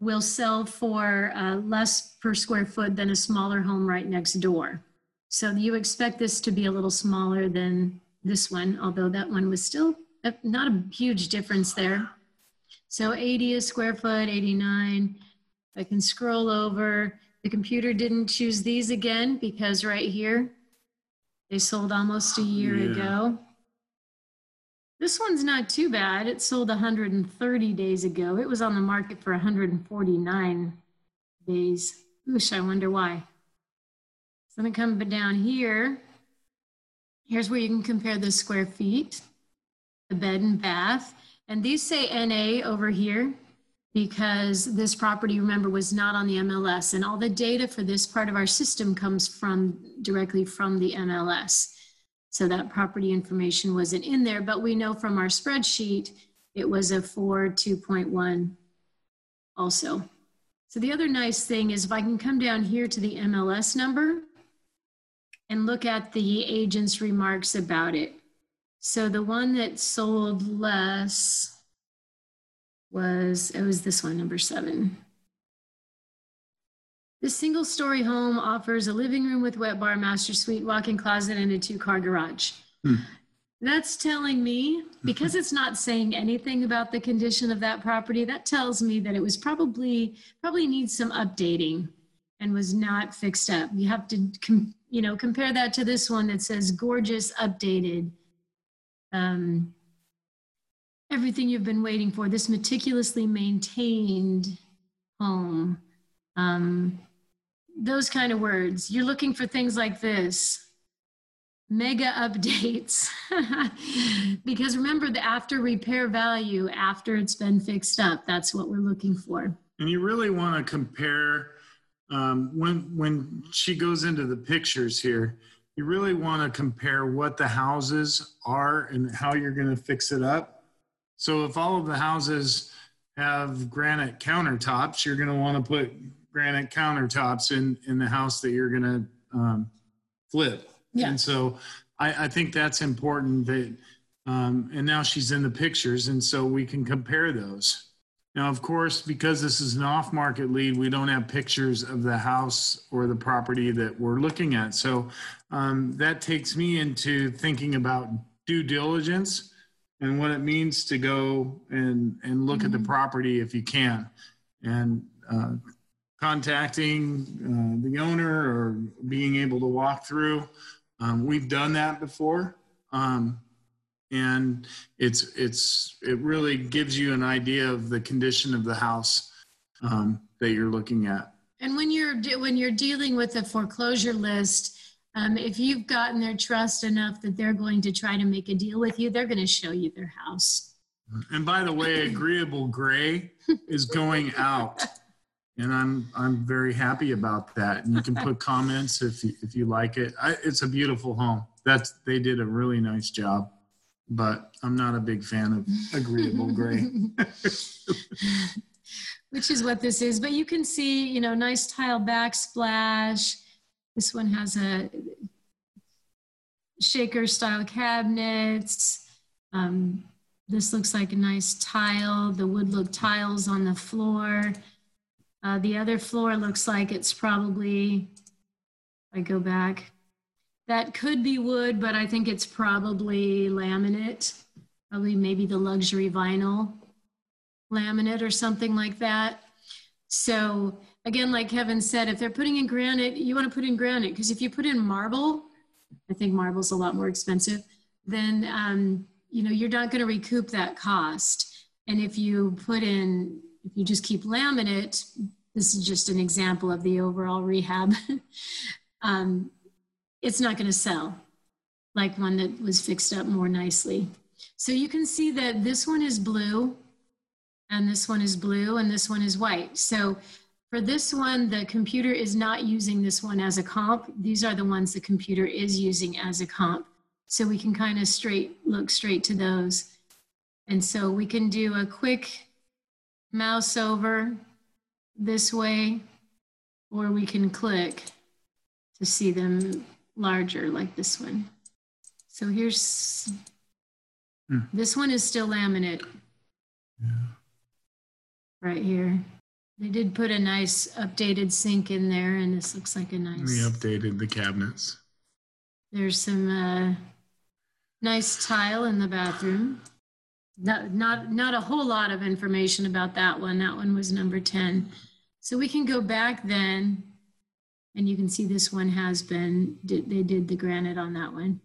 will sell for uh, less per square foot than a smaller home right next door. So you expect this to be a little smaller than this one, although that one was still uh, not a huge difference there. So 80 a square foot, 89. I can scroll over. The computer didn't choose these again because right here, they sold almost a year Yeah. ago. This one's not too bad. It sold 130 days ago. It was on the market for 149 days. Oosh, I wonder why. So then come down here. Here's where you can compare the square feet, the bed and bath. And these say NA over here because this property, remember, was not on the MLS. And all the data for this part of our system comes from directly from the MLS. So that property information wasn't in there, but we know from our spreadsheet it was a 4 2.1 also. So the other nice thing is if I can come down here to the MLS number and look at the agent's remarks about it. So the one that sold less was, it was this one, number seven. This single story home offers a living room with wet bar, master suite, walk-in closet, and a two-car garage. Hmm. That's telling me, because it's not saying anything about the condition of that property, that tells me that it was probably, probably needs some updating and was not fixed up. You have to, com- you know, compare that to this one that says gorgeous, updated. Um, everything you've been waiting for, this meticulously maintained home. Um, those kind of words. You're looking for things like this mega updates. because remember, the after repair value, after it's been fixed up, that's what we're looking for. And you really want to compare um, when when she goes into the pictures here. You really want to compare what the houses are and how you're going to fix it up. So if all of the houses have granite countertops, you're going to want to put granite countertops in in the house that you're going to um, flip. Yeah. And so I, I think that's important that. Um, and now she's in the pictures, and so we can compare those. Now, of course, because this is an off-market lead, we don't have pictures of the house or the property that we're looking at. So um, that takes me into thinking about due diligence and what it means to go and and look at the Mhm. property if you can, and uh, contacting uh, the owner or being able to walk through. Um, we've done that before. Um, and it's it's it really gives you an idea of the condition of the house um, that you're looking at. And when you're de- when you're dealing with a foreclosure list, um, if you've gotten their trust enough that they're going to try to make a deal with you, they're going to show you their house. And by the way, agreeable gray is going out, and I'm I'm very happy about that. And you can put comments if you, if you like it. I, it's a beautiful home. That's they did a really nice job, but I'm not a big fan of agreeable gray. Which is what this is. But you can see, you know, nice tile backsplash. This one has a shaker style cabinets. Um, this looks like a nice tile, the wood look tiles on the floor. Uh, the other floor looks like it's probably, I go back, that could be wood, but I think it's probably laminate, probably maybe the luxury vinyl laminate or something like that. So again, like Kevin said, if they're putting in granite, you want to put in granite because if you put in marble, I think marble's a lot more expensive. Then um, you know you're not going to recoup that cost. And if you put in, if you just keep laminate, this is just an example of the overall rehab. um, it's not going to sell like one that was fixed up more nicely. So you can see that this one is blue and this one is blue and this one is white. So for this one, the computer is not using this one as a comp. These are the ones the computer is using as a comp. So we can kind of straight look straight to those. And so we can do a quick mouse over this way, or we can click to see them larger like this one. So here's, Hmm. this one is still laminate. Right here. They did put a nice updated sink in there and this looks like a nice. We updated the cabinets. there's some, uh, nice tile in the bathroom. Not, not, not a whole lot of information about that one. That one was number 10. So we can go back then and you can see this one has been, did- they did the granite on that one.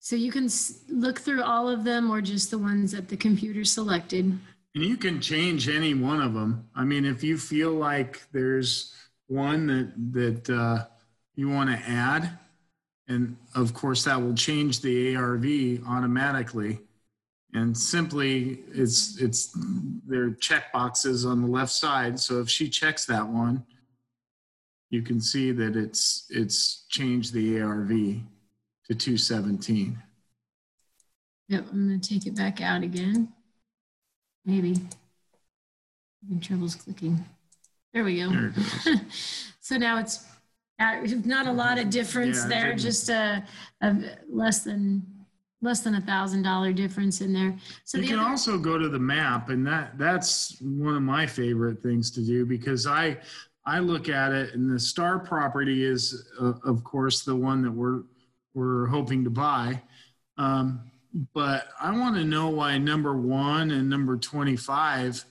So you can s- look through all of them or just the ones that the computer selected. And you can change any one of them. I mean, if you feel like there's one that that uh, you want to add, and of course that will change the ARV automatically. And simply, it's it's there are check boxes on the left side. So if she checks that one, you can see that it's it's changed the ARV to 217. Yep, I'm gonna take it back out again. Maybe. Having troubles clicking. There we go. There. So now it's uh, not a lot of difference Yeah, there, just a, a less than, less than a thousand dollar difference in there. So you the can other- also go to the map and that that's one of my favorite things to do because i i look at it and the star property is uh, of course the one that we're we're hoping to buy um, but i want to know why number one and number 25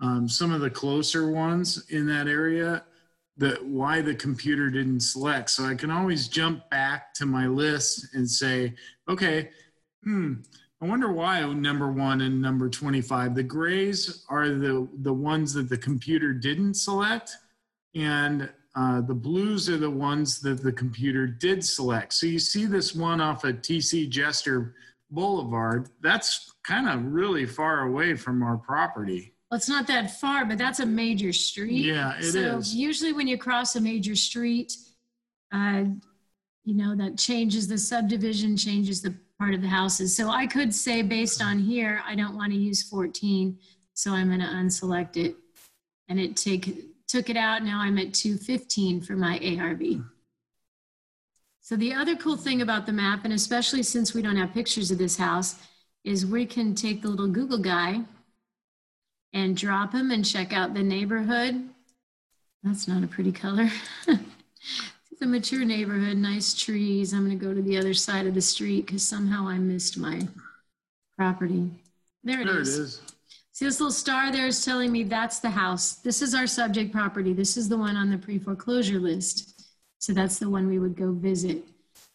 um, some of the closer ones in that area that why the computer didn't select so i can always jump back to my list and say okay hmm I wonder why number one and number 25. The grays are the, the ones that the computer didn't select, and uh, the blues are the ones that the computer did select. So you see this one off of TC Jester Boulevard. That's kind of really far away from our property. Well, it's not that far, but that's a major street. Yeah, it so is. usually when you cross a major street, uh, you know, that changes the subdivision, changes the part of the houses. So I could say based on here, I don't want to use 14, so I'm going to unselect it. And it take, took it out. Now I'm at 215 for my ARV. So the other cool thing about the map, and especially since we don't have pictures of this house, is we can take the little Google guy and drop him and check out the neighborhood. That's not a pretty color. it's a mature neighborhood, nice trees. I'm going to go to the other side of the street because somehow I missed my property. There it There it is. See this little star there is telling me that's the house. This is our subject property. This is the one on the pre-foreclosure list. So that's the one we would go visit.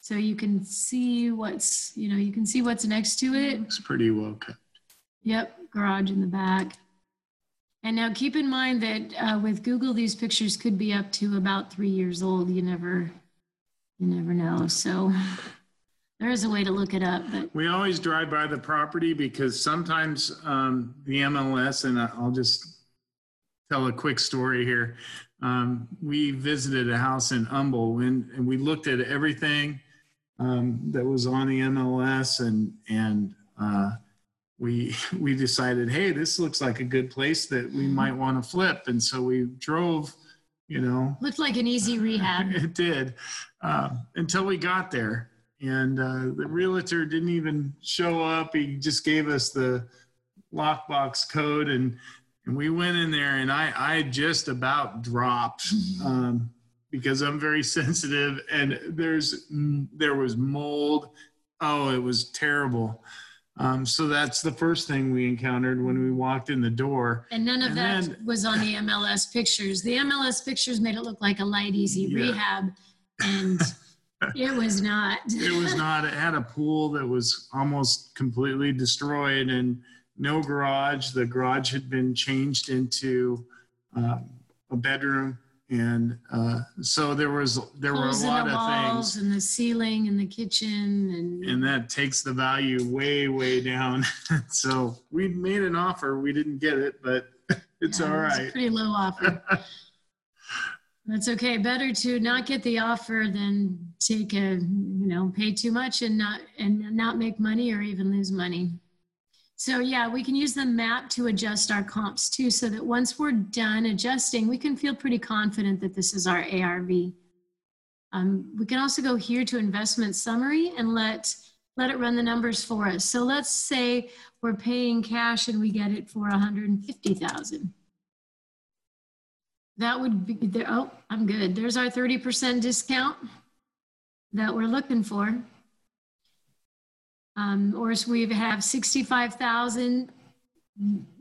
So you can see what's, you know, you can see what's next to it. It's pretty well kept. Yep, garage in the back. And now keep in mind that uh, with Google, these pictures could be up to about three years old. You never, you never know. So there is a way to look it up, but We always drive by the property because sometimes um, the MLS, and I'll just tell a quick story here. Um, we visited a house in Humble and, and we looked at everything um, that was on the MLS and and uh, we we decided, hey, this looks like a good place that we might want to flip, and so we drove, you know, looked like an easy rehab. it did uh, until we got there, and uh, the realtor didn't even show up. He just gave us the lockbox code, and and we went in there, and I I just about dropped um, because I'm very sensitive, and there's there was mold. Oh, it was terrible. Um, so that's the first thing we encountered when we walked in the door. And none of And that then- was on the MLS pictures. The MLS pictures made it look like a light, easy Yeah. rehab, and it was not. it was not. It had a pool that was almost completely destroyed and no garage. The garage had been changed into um, a bedroom and uh, so there was there were a Holes lot the of walls things and the ceiling and the kitchen and, and that takes the value way way down. So we made an offer. We didn't get it but it's Yeah, all it a Pretty low offer. That's okay. Better to not get the offer than take a, you know, pay too much and not, and not make money or even lose money. So yeah, we can use the map to adjust our comps too, so that once we're done adjusting, we can feel pretty confident that this is our ARV. Um, we can also go here to investment summary and let let it run the numbers for us. So let's say we're paying cash and we get it for 150,000. That would be there. Oh, I'm good. There's our 30% discount that we're looking for. Um, or if we have 65,000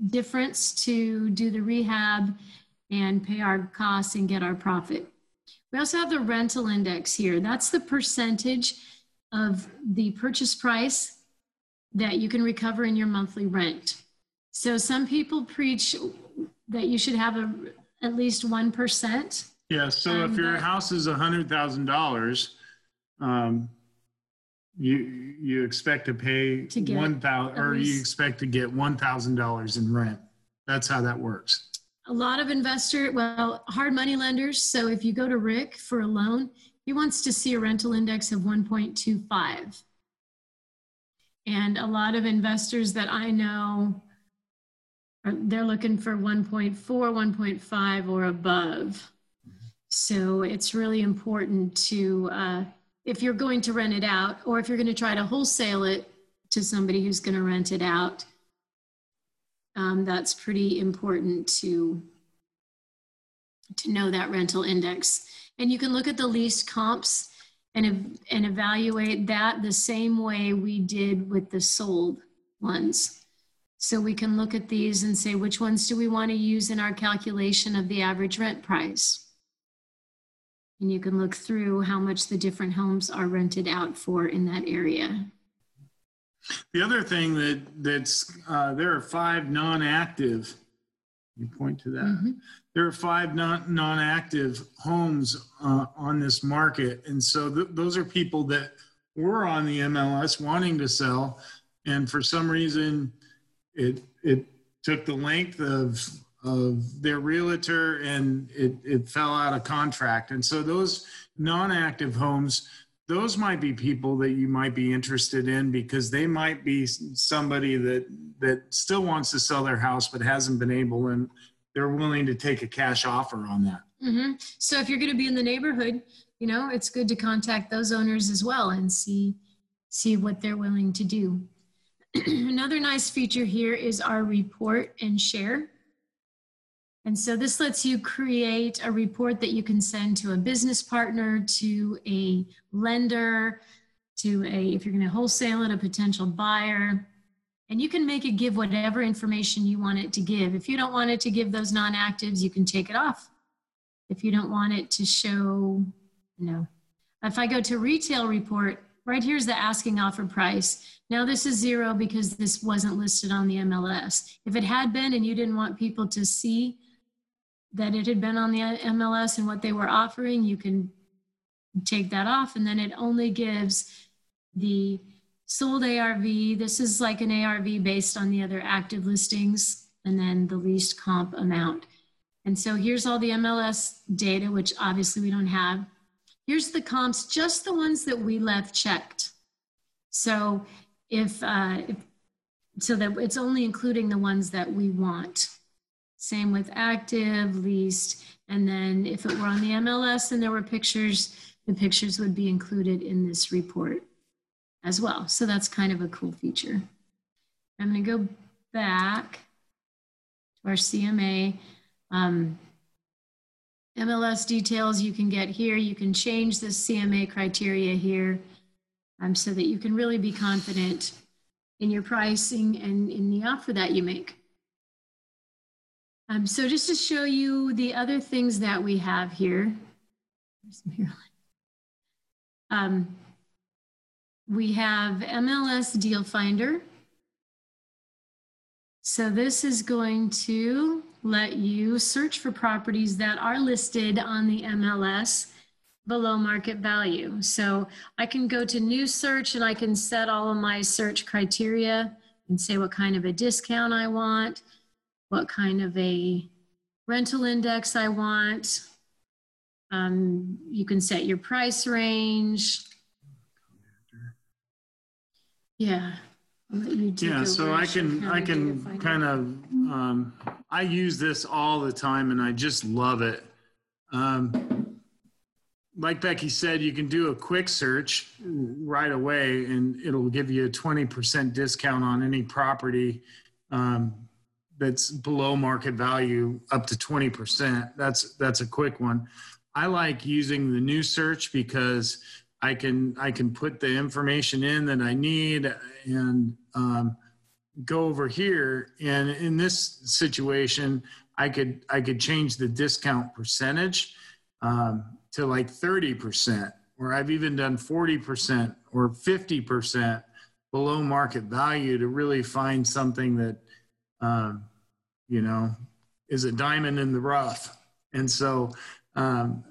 difference to do the rehab and pay our costs and get our profit. We also have the rental index here. That's the percentage of the purchase price that you can recover in your monthly rent. So some people preach that you should have a, at least 1%. Yeah, so if Um, your but- house is a hundred thousand dollars, um, you, you expect to pay To get one thousand, or you expect to get one thousand dollars in rent. That's how that works. A lot of investor, well, hard money lenders. So if you go to Rick for a loan, he wants to see a rental index of 1.25. And a lot of investors that I know, they're looking for 1.4, 1.5 or above. So it's really important to, uh, if you're going to rent it out, or if you're going to try to wholesale it to somebody who's going to rent it out, um, that's pretty important to to know that rental index. And you can look at the lease comps and and evaluate that the same way we did with the sold ones. So we can look at these and say which ones do we want to use in our calculation of the average rent price. And you can look through how much the different homes are rented out for in that area. The other thing that, that's, uh, there are five non-active, you point to that. Mhm. There are five non, non-active homes, uh, on this market. And so th- those are people that were on the MLS wanting to sell. And for some reason, it, it took the length of, of their realtor and it, it fell out of contract. And so those non-active homes, those might be people that you might be interested in because they might be somebody that that still wants to sell their house but hasn't been able and they're willing to take a cash offer on that. hmm So if you're going to be in the neighborhood, you know, it's good to contact those owners as well and see see what they're willing to do. Another nice feature here is our report and share. And so this lets you create a report that you can send to a business partner, to a lender, to a, if you're going to wholesale it, a potential buyer. And you can make it give whatever information you want it to give. If you don't want it to give those non-actives, you can take it off. If you don't want it to show, know, if I go to retail report, right here's the asking offer price. Now this is zero because this wasn't listed on the MLS. If it had been and you didn't want people to see that it had been on the MLS and what they were offering, you can take that off and then it only gives the sold ARV. This is like an ARV based on the other active listings and then the least comp amount. And so here's all the MLS data, which obviously we don't have. Here's the comps, just the ones that we left checked. So if, uh, if so that it's only including the ones that we want. Same with active, least, and then if it were on the MLS and there were pictures, the pictures would be included in this report as well. So that's kind of a cool feature. I'm going to go back to our CMA. Um, MLS details you can get here. You can change the CMA criteria here um, so that you can really be confident in your pricing and in the offer that you make. Um, so just to show you the other things that we have here. Um, we have MLS Deal Finder. So this is going to let you search for properties that are listed on the MLS below market value. So I can go to new search and I can set all of my search criteria and say what kind of a discount I want, what kind of a rental index I want. Um, you can set your price range. Yeah. I'll let you Yeah, so I can, I to do your can kind of, um, I use this all the time and I just love it. Um, like Becky said, you can do a quick search right away and it'll give you a 20% discount on any property um, that's below market value up to 20%. That's that's a quick one. I like using the new search because I can I can put the information in that I need and um, go over here. And in this situation, I could I could change the discount percentage um, to like 30%, or I've even done 40% or 50% below market value to really find something that um, you know is a diamond in the rough. And so um,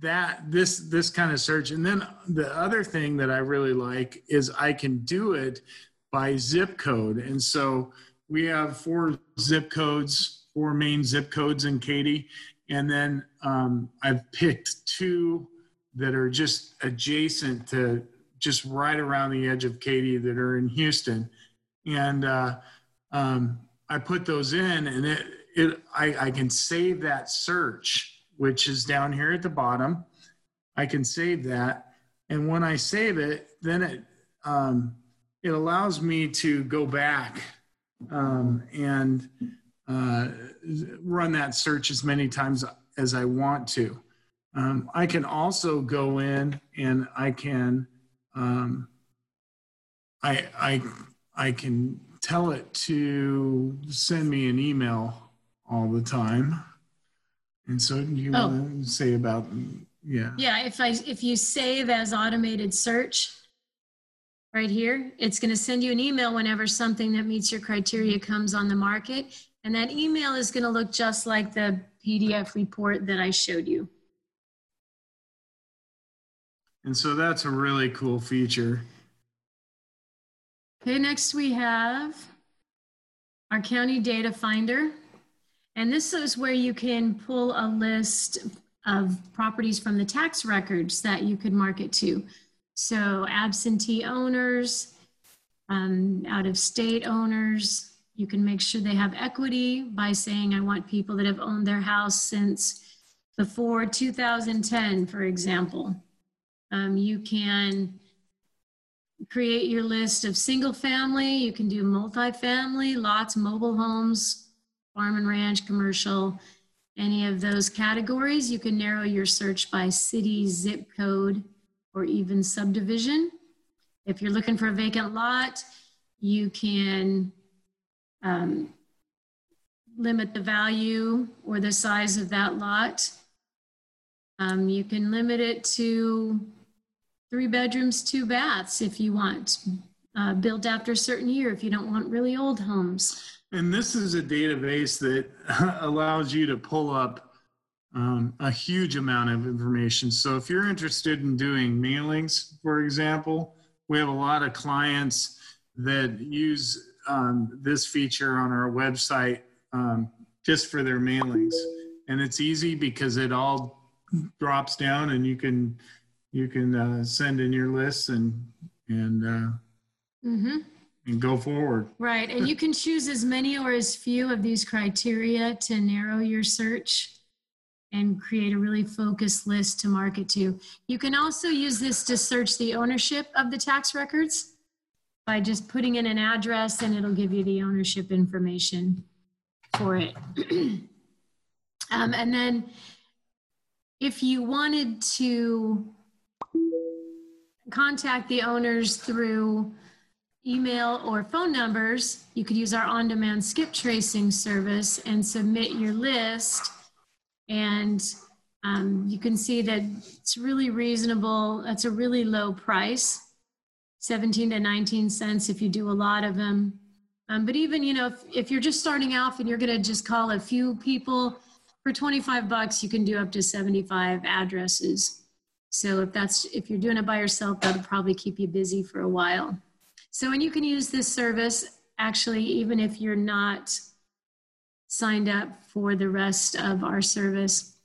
that this this kind of search. And then the other thing that i really like is i can do it by zip code. And so we have four zip codes four main zip codes in katy. And then um, i've picked two that are just adjacent to just right around the edge of katy that are in houston. And uh, um, i put those in and it, it I, I can save that search which is down here at the bottom. I can save that. And when I save it, then it, um, it allows me to go back um, and uh, run that search as many times as I want to. Um, I can also go in and I can um, I, I, I can tell it to send me an email all the time. And so do you Oh. want to say about, yeah. Yeah, if I, if you save as automated search right here, it's going to send you an email whenever something that meets your criteria comes on the market. And that email is going to look just like the PDF report that I showed you. And so that's a really cool feature. Okay, next we have our county data finder. And this is where you can pull a list of properties from the tax records that you could market to. So absentee owners, um, out of state owners, you can make sure they have equity by saying, I want people that have owned their house since before 2010, for example. Um, you can create your list of single family. You can do multifamily, lots, mobile homes, farm and ranch, commercial, any of those categories. You can narrow your search by city, zip code, or even subdivision. If you're looking for a vacant lot, you can um, limit the value or the size of that lot. Um, you can limit it to three bedrooms, two baths if you want. Uh, built after a certain year if you don't want really old homes. And this is a database that allows you to pull up um, a huge amount of information. So if you're interested in doing mailings, for example, we have a lot of clients that use um, this feature on our website um, just for their mailings. And it's easy because it all drops down and you can you can uh, send in your lists and and uh, Mm-hmm. And go forward. Right, and you can choose as many or as few of these criteria to narrow your search and create a really focused list to market to. You can also use this to search the ownership of the tax records by just putting in an address and it'll give you the ownership information for it. um, and then if you wanted to contact the owners through email or phone numbers, you could use our on-demand skip tracing service and submit your list. And um, you can see that it's really reasonable. That's a really low price, 17 to 19 cents if you do a lot of them. Um, but even, you know, if, if you're just starting off and you're going to just call a few people for 25 bucks, you can do up to 75 addresses. So if that's, if you're doing it by yourself, that'll probably keep you busy for a while. So, and you can use this service actually, even if you're not signed up for the rest of our service.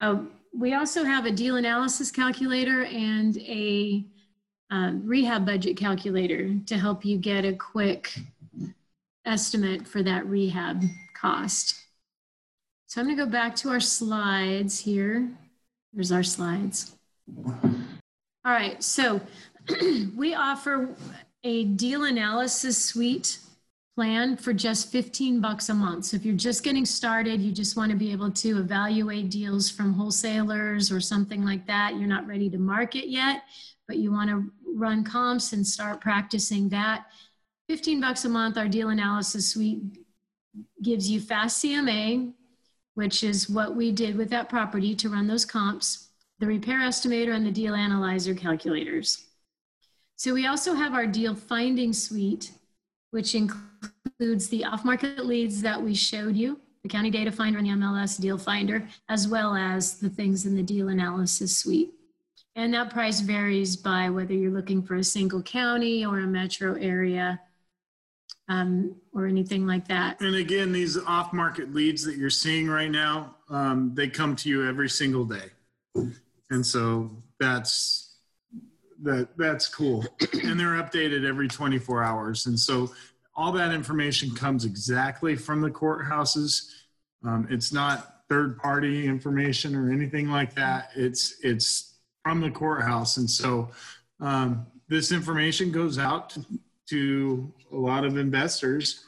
Uh, we also have a deal analysis calculator and a um, rehab budget calculator to help you get a quick estimate for that rehab cost. So I'm going to go back to our slides here. There's our slides. All right, so we offer a deal analysis suite plan for just 15 bucks a month. So if you're just getting started, you just want to be able to evaluate deals from wholesalers or something like that. You're not ready to market yet, but you want to run comps and start practicing that. 15 bucks a month, our deal analysis suite gives you fast CMA, which is what we did with that property to run those comps, the repair estimator and the deal analyzer calculators. So we also have our deal finding suite, which includes the off-market leads that we showed you, the county data finder and the MLS deal finder, as well as the things in the deal analysis suite. And that price varies by whether you're looking for a single county or a metro area um, or anything like that. And again, these off-market leads that you're seeing right now, um, they come to you every single day, and so that's that that's cool. And they're updated every 24 hours, and so all that information comes exactly from the courthouses. Um, it's not third-party information or anything like that. It's it's from the courthouse, and so um, this information goes out to a lot of investors.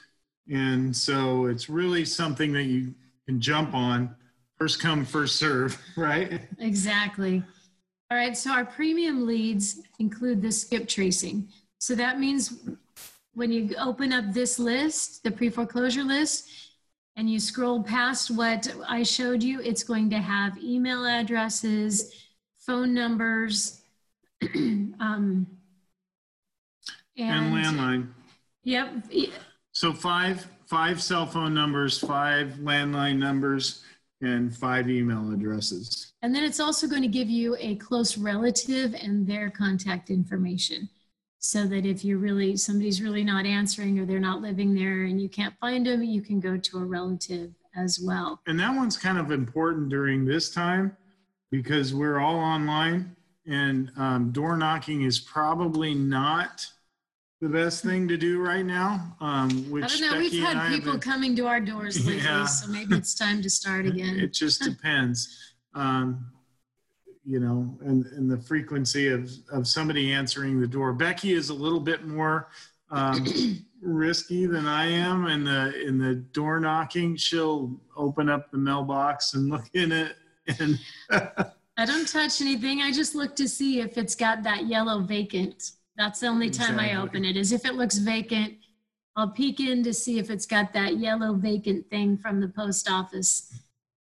And so it's really something that you can jump on first come, first serve, right? Exactly. All right, so our premium leads include the skip tracing. So that means when you open up this list, the pre foreclosure list, and you scroll past what I showed you, it's going to have email addresses, phone numbers, um, And landline. Yep. So five, five cell phone numbers, five landline numbers, and five email addresses. And then it's also going to give you a close relative and their contact information. So that if you're really, somebody's really not answering or they're not living there and you can't find them, you can go to a relative as well. And that one's kind of important during this time because we're all online and um, door knocking is probably not the best thing to do right now. Um, which I don't know, Becky we've had people been- coming to our doors lately, Yeah. so maybe it's time to start again. It just depends. Um, you know, and, and the frequency of, of somebody answering the door. Becky is a little bit more um, risky than I am in the in the door knocking. She'll open up the mailbox and look in it and I don't touch anything. I just look to see if it's got that yellow vacant. That's the only time I Exactly. open it, is if it looks vacant. I'll peek in to see if it's got that yellow vacant thing from the post office.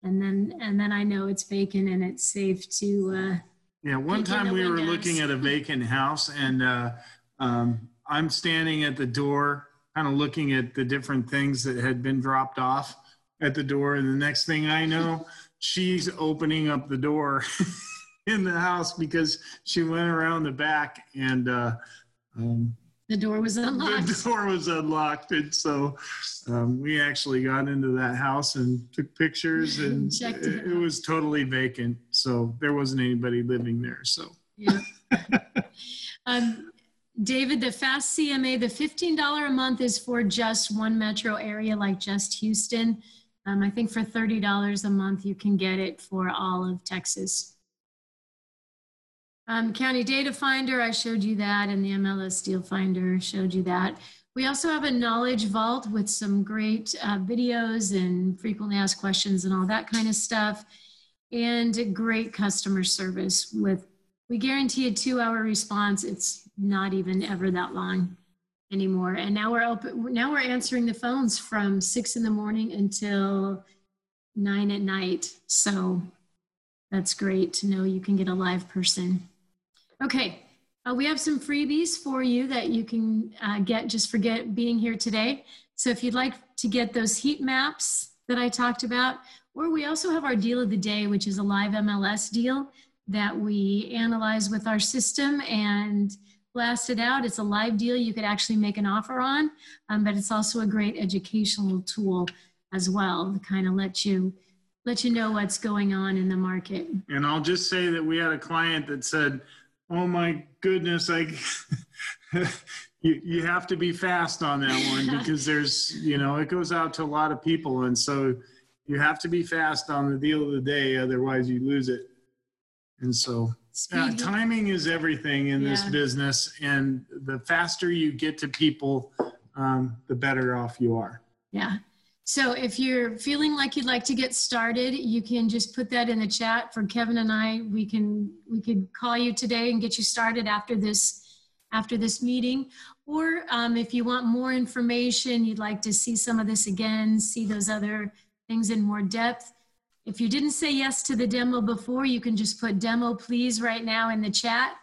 And then, and then I know it's vacant and it's safe to, uh, Yeah, one Peek in time the we were windows. looking at a vacant house and uh, um, I'm standing at the door, kind of looking at the different things that had been dropped off at the door. And the next thing I know, she's opening up the door in the house because she went around the back and uh, um, the door was unlocked. the door was unlocked. And so um, we actually got into that house and took pictures and Checked it it, it was totally vacant. So there wasn't anybody living there. So. Yeah. Um, David, the fast CMA, the $15 a month is for just one metro area, like just Houston. Um, I think for $30 a month, you can get it for all of Texas. Um, County Data Finder, I showed you that, and the MLS Deal Finder showed you that. We also have a knowledge vault with some great uh, videos and frequently asked questions and all that kind of stuff, and great customer service with we guarantee a two hour response. It's not even ever that long anymore. And now we're open, now we're answering the phones from six in the morning until nine at night. So that's great to know you can get a live person. Okay, uh, we have some freebies for you that you can uh, get just for get, being here today. So if you'd like to get those heat maps that I talked about, or we also have our deal of the day, which is a live MLS deal that we analyze with our system and blast it out. It's a live deal you could actually make an offer on, um, but it's also a great educational tool as well to kind of let you let you know what's going on in the market. And I'll just say that we had a client that said, "Oh my goodness, I you you have to be fast on that one because there's you know it goes out to a lot of people, and so you have to be fast on the deal of the day, otherwise you lose it." And so Uh, timing is everything in this business, and the faster you get to people, um, the better off you are. Yeah. So if you're feeling like you'd like to get started, you can just put that in the chat for Kevin and I. We can we could call you today and get you started after this after this meeting. Or um, if you want more information, you'd like to see some of this again, see those other things in more depth. If you didn't say yes to the demo before, you can just put demo please right now in the chat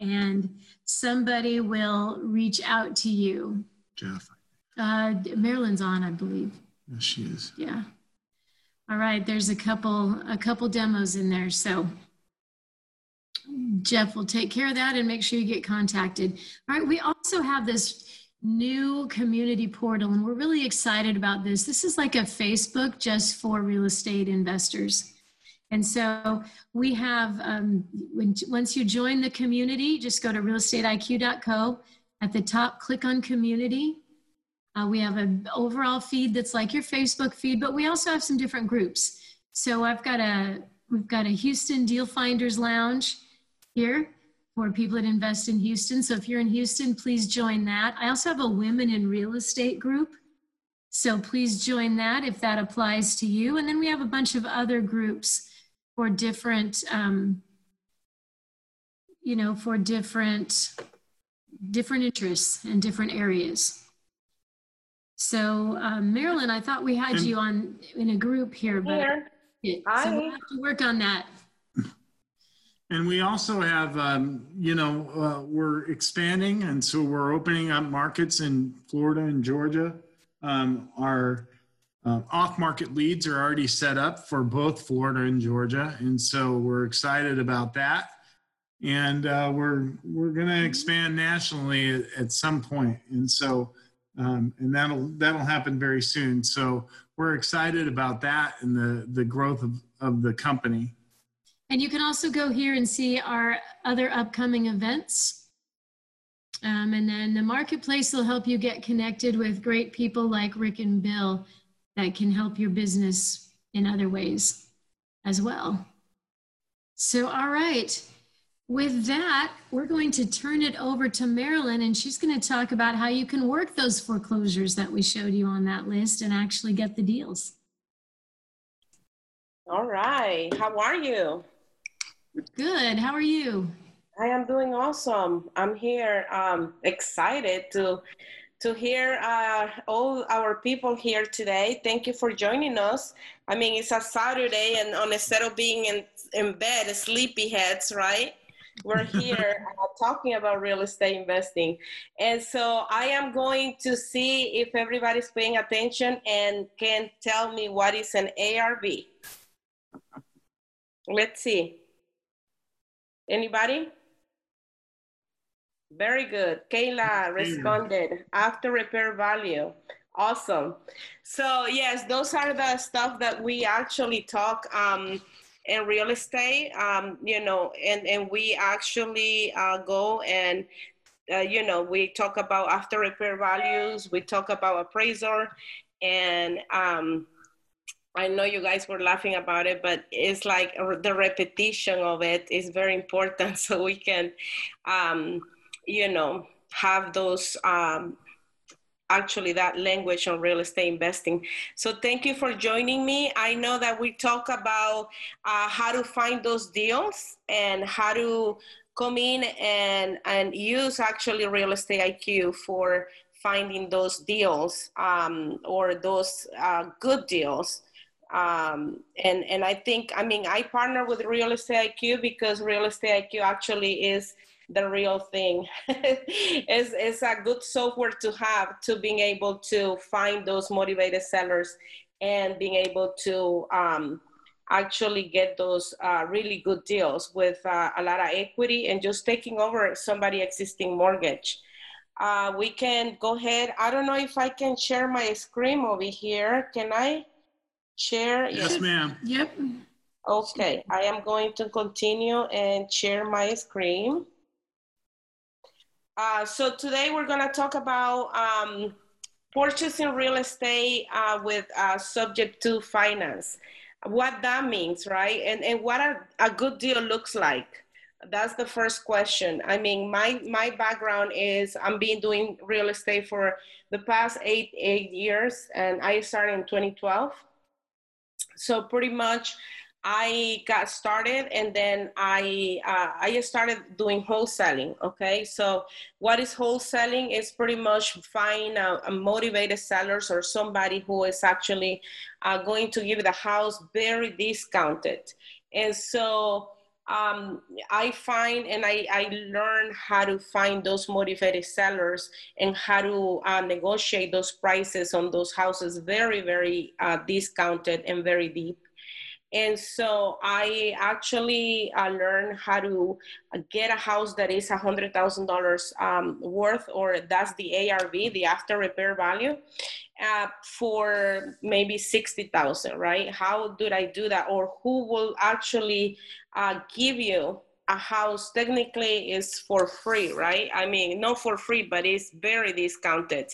and somebody will reach out to you. Jeff, Uh, Marilyn's on, I believe. Yes, she is. Yeah. All right, there's a couple, a couple demos in there, so Jeff will take care of that and make sure you get contacted. All right, we also have this new community portal and we're really excited about this. This is like a Facebook just for real estate investors. And so we have, um, when, once you join the community, just go to realestateiq.co. At the top, click on community. Uh, we have an overall feed that's like your Facebook feed, but we also have some different groups. So I've got a we've got a Houston Deal Finders Lounge here for people that invest in Houston. So if you're in Houston, please join that. I also have a Women in Real Estate group. So please join that if that applies to you. And then we have a bunch of other groups for different, um, you know, for different different interests and different areas. So, um, Marilyn, I thought we had And- you on in a group here, but Here. so we'll have to work on that. And we also have, um, you know, uh, we're expanding, and so we're opening up markets in Florida and Georgia. Um, our uh, off-market leads are already set up for both Florida and Georgia, and so we're excited about that. And uh, we're we're going to expand nationally at, at some point, and so um, and that'll that'll happen very soon. So we're excited about that and the the growth of of the company. And you can also go here and see our other upcoming events. Um, and then the marketplace will help you get connected with great people like Rick and Bill that can help your business in other ways as well. So, all right. With that, we're going to turn it over to Marilyn, and she's going to talk about how you can work those foreclosures that we showed you on that list and actually get the deals. All right. How are you? Good. How are you? I am doing awesome. I'm here, um, excited to to hear uh, all our people here today. Thank you for joining us. I mean, it's a Saturday, and on instead of being in in bed, sleepy heads, right? We're here uh, talking about real estate investing, and so I am going to see if everybody's paying attention and can tell me what is an ARV. Let's see. Anybody? Very good. Kayla responded after repair value. Awesome. So yes, those are the stuff that we actually talk um, in real estate. Um, you know, and and we actually uh, go and uh, you know we talk about after repair values. We talk about appraiser, and um, I know you guys were laughing about it, but it's like the repetition of it is very important so we can, um, you know, have those um, actually that language on real estate investing. So thank you for joining me. I know that we talk about uh, how to find those deals and how to come in and, and use actually real estate IQ for finding those deals um, or those uh, good deals um, and and I think I mean I partner with Real Estate IQ because Real Estate IQ actually is the real thing. it's, it's a good software to have to being able to find those motivated sellers and being able to um, actually get those uh, really good deals with uh, a lot of equity and just taking over somebody existing mortgage. Uh, we can go ahead. I don't know if I can share my screen over here. Can I? share? Yes, ma'am. Yep. Okay, I am going to continue and share my screen. Uh, so today we're going to talk about um, purchasing real estate uh, with uh, subject to finance. What that means, right? And, and what a, a good deal looks like. that's the first question i mean my my background is i'm been doing real estate for the past eight eight years and i started in 2012 so pretty much I got started and then I uh, I started doing wholesaling. Okay, so what is wholesaling? Is pretty much find a, a, motivated sellers or somebody who is actually uh, going to give the house very discounted. And so um, I find and I, I learn how to find those motivated sellers and how to uh, negotiate those prices on those houses very very uh, discounted and very deep and so I actually uh, learned how to get a house that is $100,000 um, worth, or that's the ARV, the after repair value, uh, for maybe 60,000, right? How did I do that? Or who will actually uh, give you a house technically is for free, right? I mean, not for free, but it's very discounted,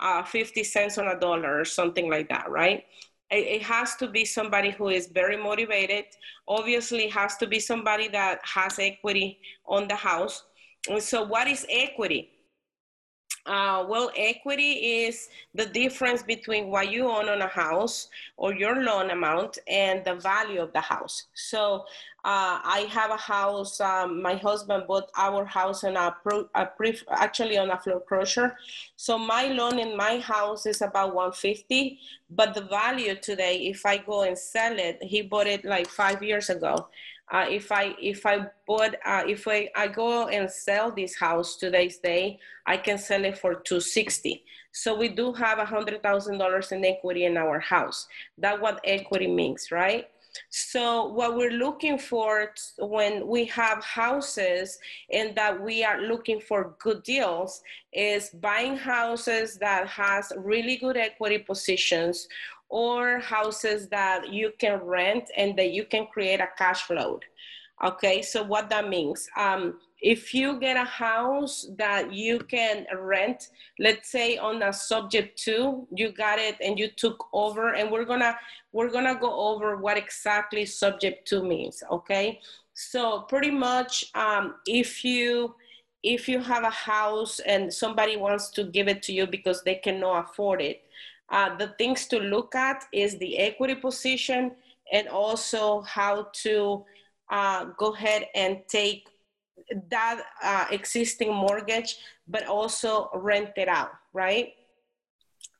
uh, 50 cents on a dollar or something like that, right? It has to be somebody who is very motivated obviously has to be somebody that has equity on the house. And so what is equity uh, well, equity is the difference between what you own on a house or your loan amount and the value of the house. So uh, I have a house. Um, my husband bought our house on a, pro, a pre, actually on a floor foreclosure. So my loan in my house is about 150, but the value today, if I go and sell it, he bought it like five years ago. Uh, if I if I bought uh, if I, I go and sell this house today's day, I can sell it for 260. So we do have a hundred thousand dollars in equity in our house. That's what equity means, right? So what we're looking for when we have houses and that we are looking for good deals is buying houses that has really good equity positions or houses that you can rent and that you can create a cash flow. Okay, so what that means, um, if you get a house that you can rent, let's say on a subject to, you got it and you took over, and we're gonna we're gonna go over what exactly subject to means. Okay, so pretty much um, if you if you have a house and somebody wants to give it to you because they cannot afford it, uh, the things to look at is the equity position and also how to uh, go ahead and take that uh, existing mortgage, but also rent it out, right?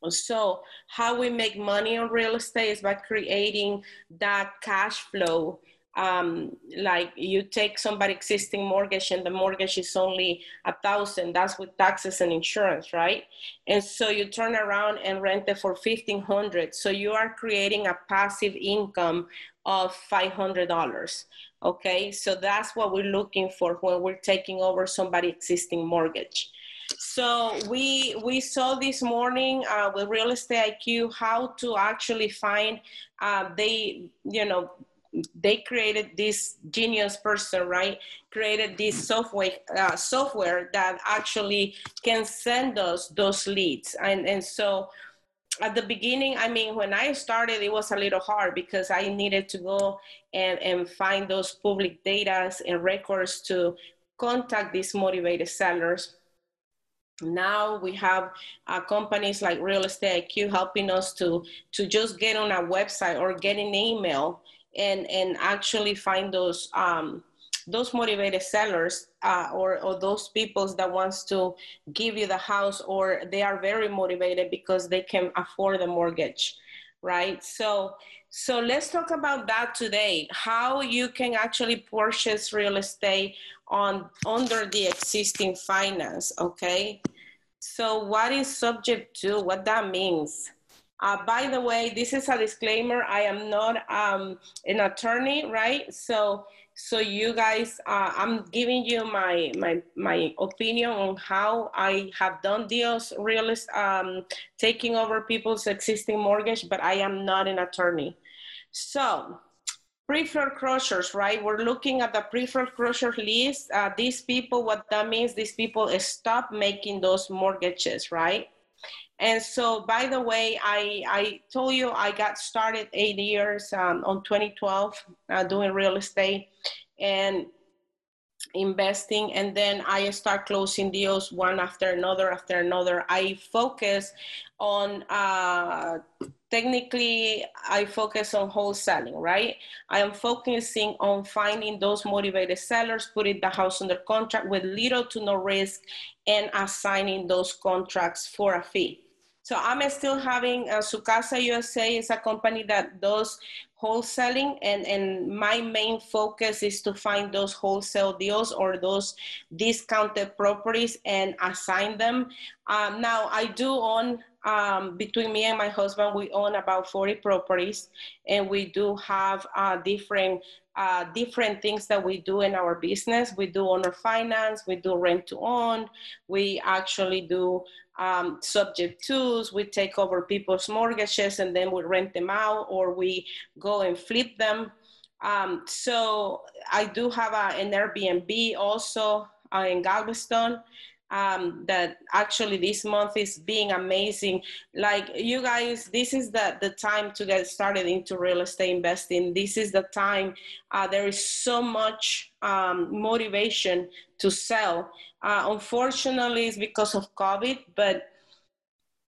So, how we make money on real estate is by creating that cash flow um, like you take somebody existing mortgage and the mortgage is only a thousand that's with taxes and insurance right? And so you turn around and rent it for 1500 so you are creating a passive income of $500 okay? So that's what we're looking for when we're taking over somebody existing mortgage. So we we saw this morning uh, with real estate iq how to actually find uh, they you know they created this genius person right? Created this software uh, software that actually can send us those leads. And and so at the beginning i mean when i started it was a little hard because i needed to go and and find those public data and records to contact these motivated sellers. Now we have uh, companies like real estate iq helping us to to just get on a website or get an email and and actually find those um, those motivated sellers uh, or, or those people that wants to give you the house or they are very motivated because they can afford the mortgage right? So so let's talk about that today. How you can actually purchase real estate on under the existing finance okay? So what is subject to what that means uh, by the way, this is a disclaimer. I am not um, an attorney, right? So, so you guys, uh, I'm giving you my my my opinion on how I have done deals, realist, um, taking over people's existing mortgage, but I am not an attorney. So, pre-foreclosures, right? We're looking at the pre-foreclosure list. Uh, these people, what that means, these people stop making those mortgages, right? And so, by the way, I, I told you I got started eight years um, on 2012 uh, doing real estate. And investing. And then i start closing deals one after another after another. I focus on uh, technically i focus on wholesaling right? I am focusing on finding those motivated sellers putting the house under contract with little to no risk and assigning those contracts for a fee so i'm still having uh, sukasa usa is a company that does wholesaling and, and my main focus is to find those wholesale deals or those discounted properties and assign them. Um, now i do own um, between me and my husband we own about 40 properties and we do have uh, different uh, different things that we do in our business we do owner finance we do rent to own we actually do um, subject tos. We take over people's mortgages and then we rent them out or we go and flip them. Um, so I do have a, an Airbnb also uh, in Galveston um, that actually this month is being amazing. Like you guys, this is the, the time to get started into real estate investing. This is the time. Uh, there is so much um, motivation to sell. Uh, unfortunately, it's because of COVID, but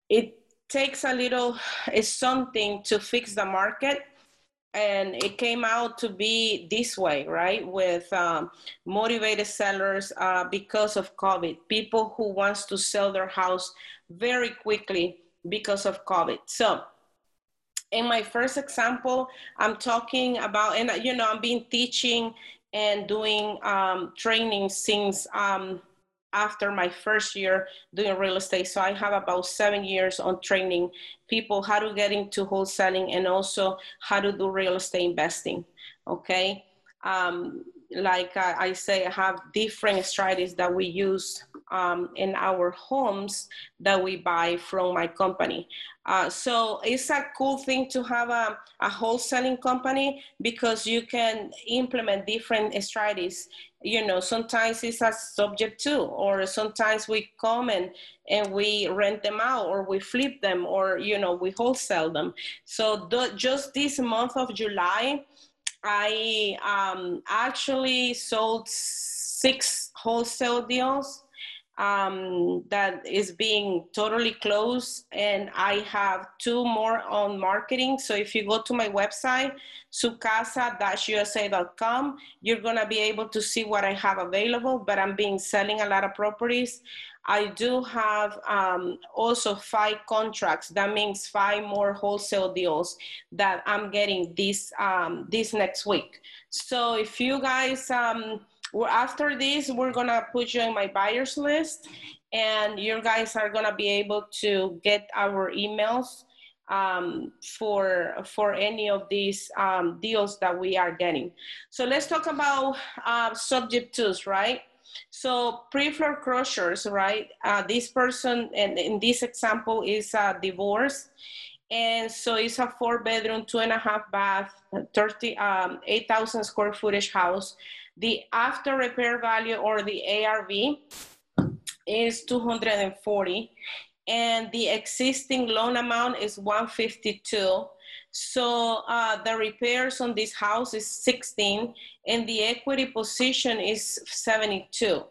it takes a little, it's something to fix the market and it came out to be this way right with um, motivated sellers uh, because of covid. People who wants to sell their house very quickly because of covid. So in my first example i'm talking about and you know i've been teaching and doing um, training since um, after my first year doing real estate. So I have about seven years on training people how to get into wholesaling and also how to do real estate investing. Okay. Um, like I, I, say, I have different strategies that we use um, in our homes that we buy from my company. Uh, so it's a cool thing to have a, a wholesaling company because you can implement different strategies. You know sometimes it's a subject to, or sometimes we come and and we rent them out or we flip them or you know we wholesale them. So just this month of july i um, actually sold six wholesale deals um, that is being totally closed and i have two more on marketing. So if you go to my website sukasa-usa.com you're going to be able to see what i have available but i'm being selling a lot of properties. I do have um, also five contracts. That means five more wholesale deals that i'm getting this um, this next week. So if you guys um, well, after this, we're gonna put you in my buyers list and you guys are gonna be able to get our emails um, for for any of these um, deals that we are getting. So let's talk about uh, subject tos, right? So pre-foreclosures, right? Uh, this person, and in this example, is a divorce. And so it's a four bedroom, two and a half bath, 30, um, 8,000 square footage house the after repair value or the ARV is 240 and the existing loan amount is 152. So uh, the repairs on this house is 16 and the equity position is 72.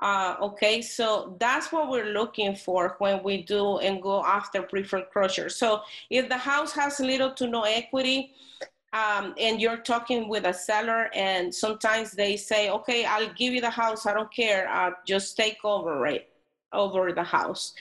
Uh, okay, so that's what we're looking for when we do and go after pre-foreclosure. So if the house has little to no equity, um, and you're talking with a seller and sometimes they say okay i'll give you the house. I don't care. Uh, just take over it over the house.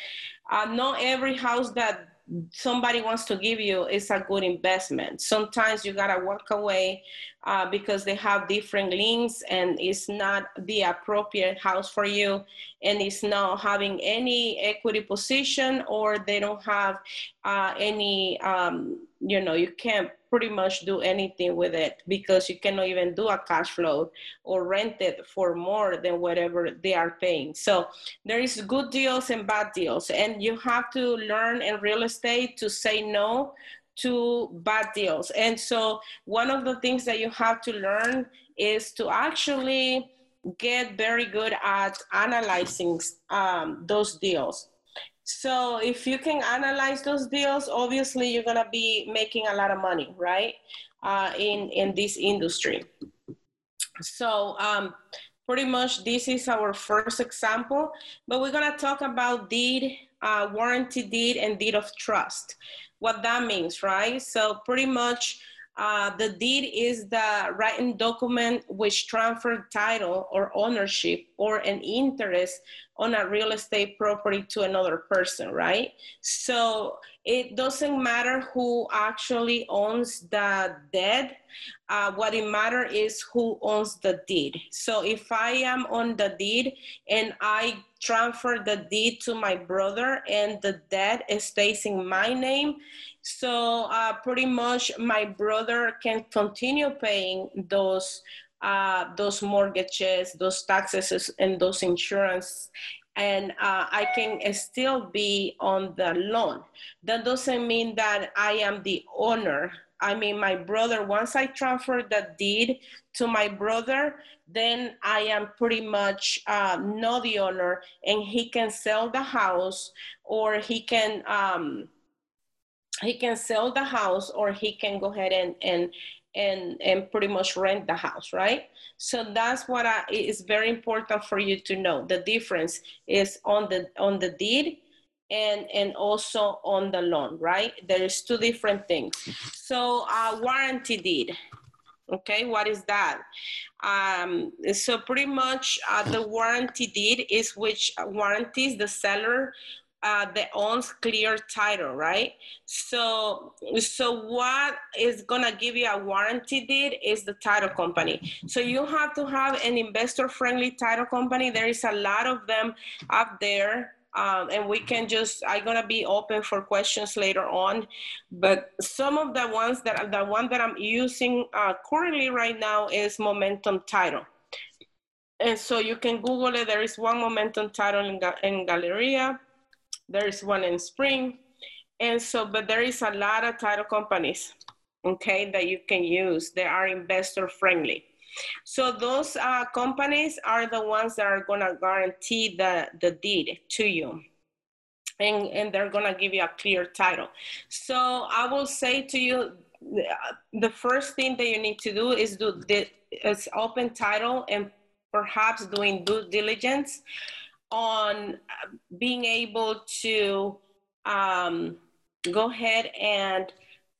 Uh, not every house that somebody wants to give you is a good investment. Sometimes you gotta walk away uh, because they have different links and it's not the appropriate house for you and it's not having any equity position or they don't have uh, any um, you know you can't pretty much do anything with it because you cannot even do a cash flow or rent it for more than whatever they are paying. So there is good deals and bad deals, and you have to learn in real estate to say no to bad deals. And so one of the things that you have to learn is to actually get very good at analyzing um, those deals so if you can analyze those deals, obviously you're gonna be making a lot of money, right? Uh, in in this industry. So um, pretty much this is our first example, but we're gonna talk about deed, uh, warranty deed and deed of trust. What that means, right? So pretty much uh, the deed is the written document which transfer title or ownership or an interest on a real estate property to another person, right? So it doesn't matter who actually owns the deed. Uh, what it matters is who owns the deed. So if I am on the deed and I transfer the deed to my brother and the deed stays in my name, so uh, pretty much my brother can continue paying those uh, those mortgages, those taxes, and those insurance and uh, I can still be on the loan. That doesn't mean that I am the owner. I mean, my brother, once I transfer the deed to my brother, then I am pretty much uh, not the owner, and he can sell the house or he can. Um, he can sell the house or he can go ahead and, and and and pretty much rent the house right? So that's what I, is very important for you to know. The difference is on the on the deed and and also on the loan right? There is two different things. So uh, warranty deed okay? What is that? Um, so pretty much uh, the warranty deed is which warranties the seller uh, that owns clear title, right? So, so what is gonna give you a warranty deed is the title company. So you have to have an investor-friendly title company. There is a lot of them out there. Um, and we can just i'm to be open for questions later on but some of the ones that the one that i'm using uh, currently right now is momentum title and so you can google it there is one momentum title in, in galleria there is one in spring. And so, but there is a lot of title companies, okay, that you can use. They are investor friendly. So those uh, companies are the ones that are gonna guarantee the, the deed to you. And, and they're gonna give you a clear title. So I will say to you, the first thing that you need to do is do the is open title and perhaps doing due diligence on being able to um, go ahead and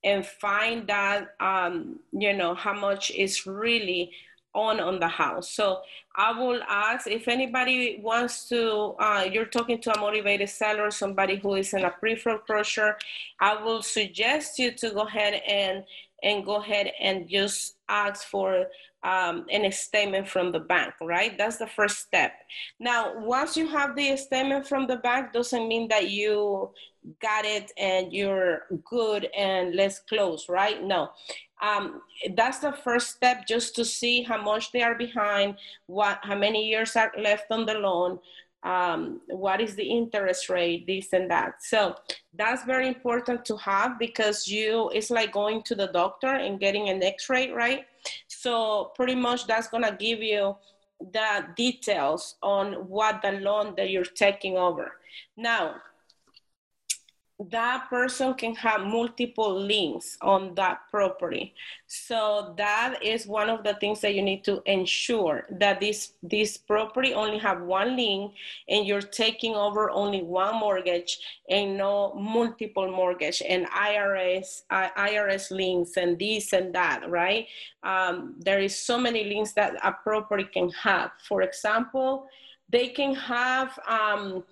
and find that um, you know how much is really on on the house. So i will ask if anybody wants to uh, you're talking to a motivated seller somebody who is in a pre-foreclosure i will suggest you to go ahead and and go ahead and just ask for um, an statement from the bank, right? That's the first step. Now, once you have the statement from the bank, doesn't mean that you got it and you're good and let's close, right? No. Um, that's the first step just to see how much they are behind, what, how many years are left on the loan, um, what is the interest rate, this and that. So that's very important to have because you, it's like going to the doctor and getting an x-ray, right? So pretty much that's gonna give you the details on what the loan that you're taking over. Now, that person can have multiple liens on that property. So that is one of the things that you need to ensure that this this property only have one lien and you're taking over only one mortgage and no multiple mortgage and IRS uh, IRS liens and this and that, right? Um, there is so many liens that a property can have. For example, they can have um,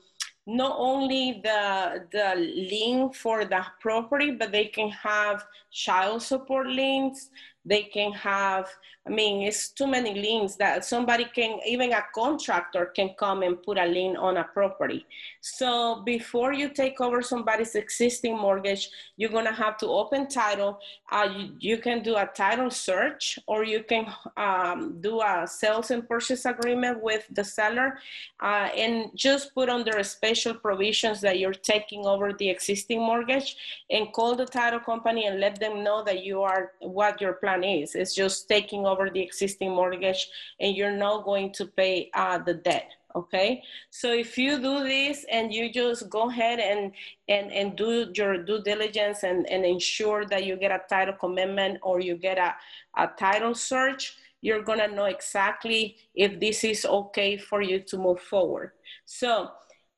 not only the the lien for the property, but they can have child support liens. They can have I mean, it's too many liens that somebody can, even a contractor can come and put a lien on a property. So before you take over somebody's existing mortgage, you're gonna have to open title. Uh, you, you, can do a title search or you can um, do a sales and purchase agreement with the seller uh, and just put under special provisions that you're taking over the existing mortgage and call the title company and let them know that you are, what your plan is. It's just taking over the existing mortgage and you're not going to pay uh, the debt okay so if you do this and you just go ahead and and and do your due diligence and and ensure that you get a title commitment or you get a, a title search you're gonna know exactly if this is okay for you to move forward. So,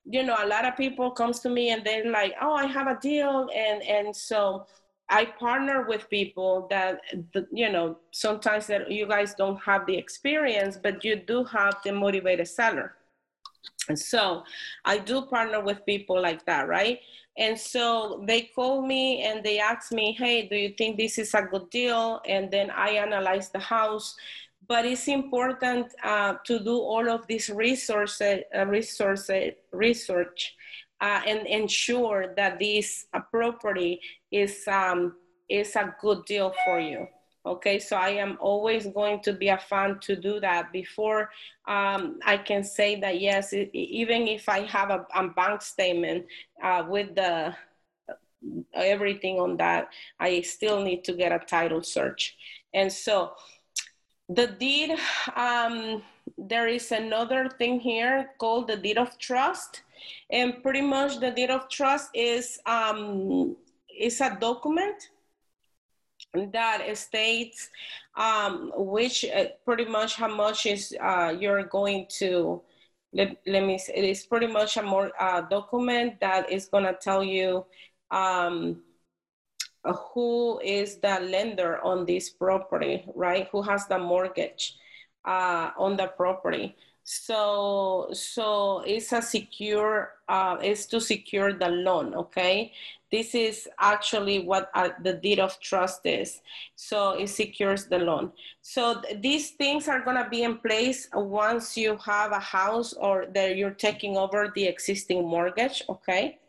you know, a lot of people comes to me and they're like, "Oh, I have a deal," and and so I partner with people that, you know, sometimes that you guys don't have the experience, but you do have the motivated seller. And so I do partner with people like that, right? And so they call me and they ask me, hey, do you think this is a good deal? And then I analyze the house. But it's important uh, to do all of this resources, uh, resources, research uh, and ensure that this uh, property is, um, is a good deal for you. Okay, so I am always going to be a fan to do that before um, I can say that yes, it, even if I have a, a bank statement uh, with the everything on that, I still need to get a title search. And so the deed, um, there is another thing here called the deed of trust. And pretty much the deed of trust is, um, is a document that states um, which uh, pretty much how much is uh, you're going to let, let me say, it is pretty much a more uh, document that is going to tell you um, who is the lender on this property right? Who has the mortgage uh, on the property so so it's a secure uh, it's to secure the loan okay this is actually what uh, the deed of trust is. So it secures the loan. So th- these things are to be in place once you have a house or that you're taking over the existing mortgage. Okay.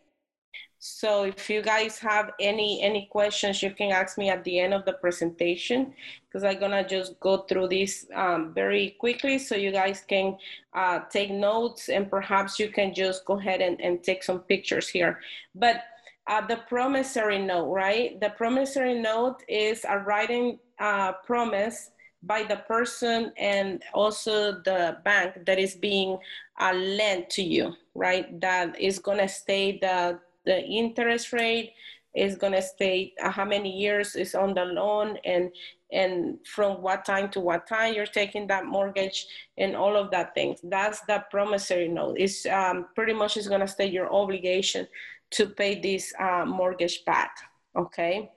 So if you guys have any any questions, you can ask me at the end of the presentation because I'm gonna just go through this um, very quickly so you guys can uh, take notes and perhaps you can just go ahead and, and take some pictures here. But uh, the promissory note, right? The promissory note is a writing uh, promise by the person and also the bank that is being uh, lent to you, right? That is to stay the, the interest rate, is going to stay uh, how many years is on the loan and and from what time to what time you're taking that mortgage and all of that things. That's the promissory note. It's um, pretty much is going to stay your obligation to pay this uh, mortgage back, okay?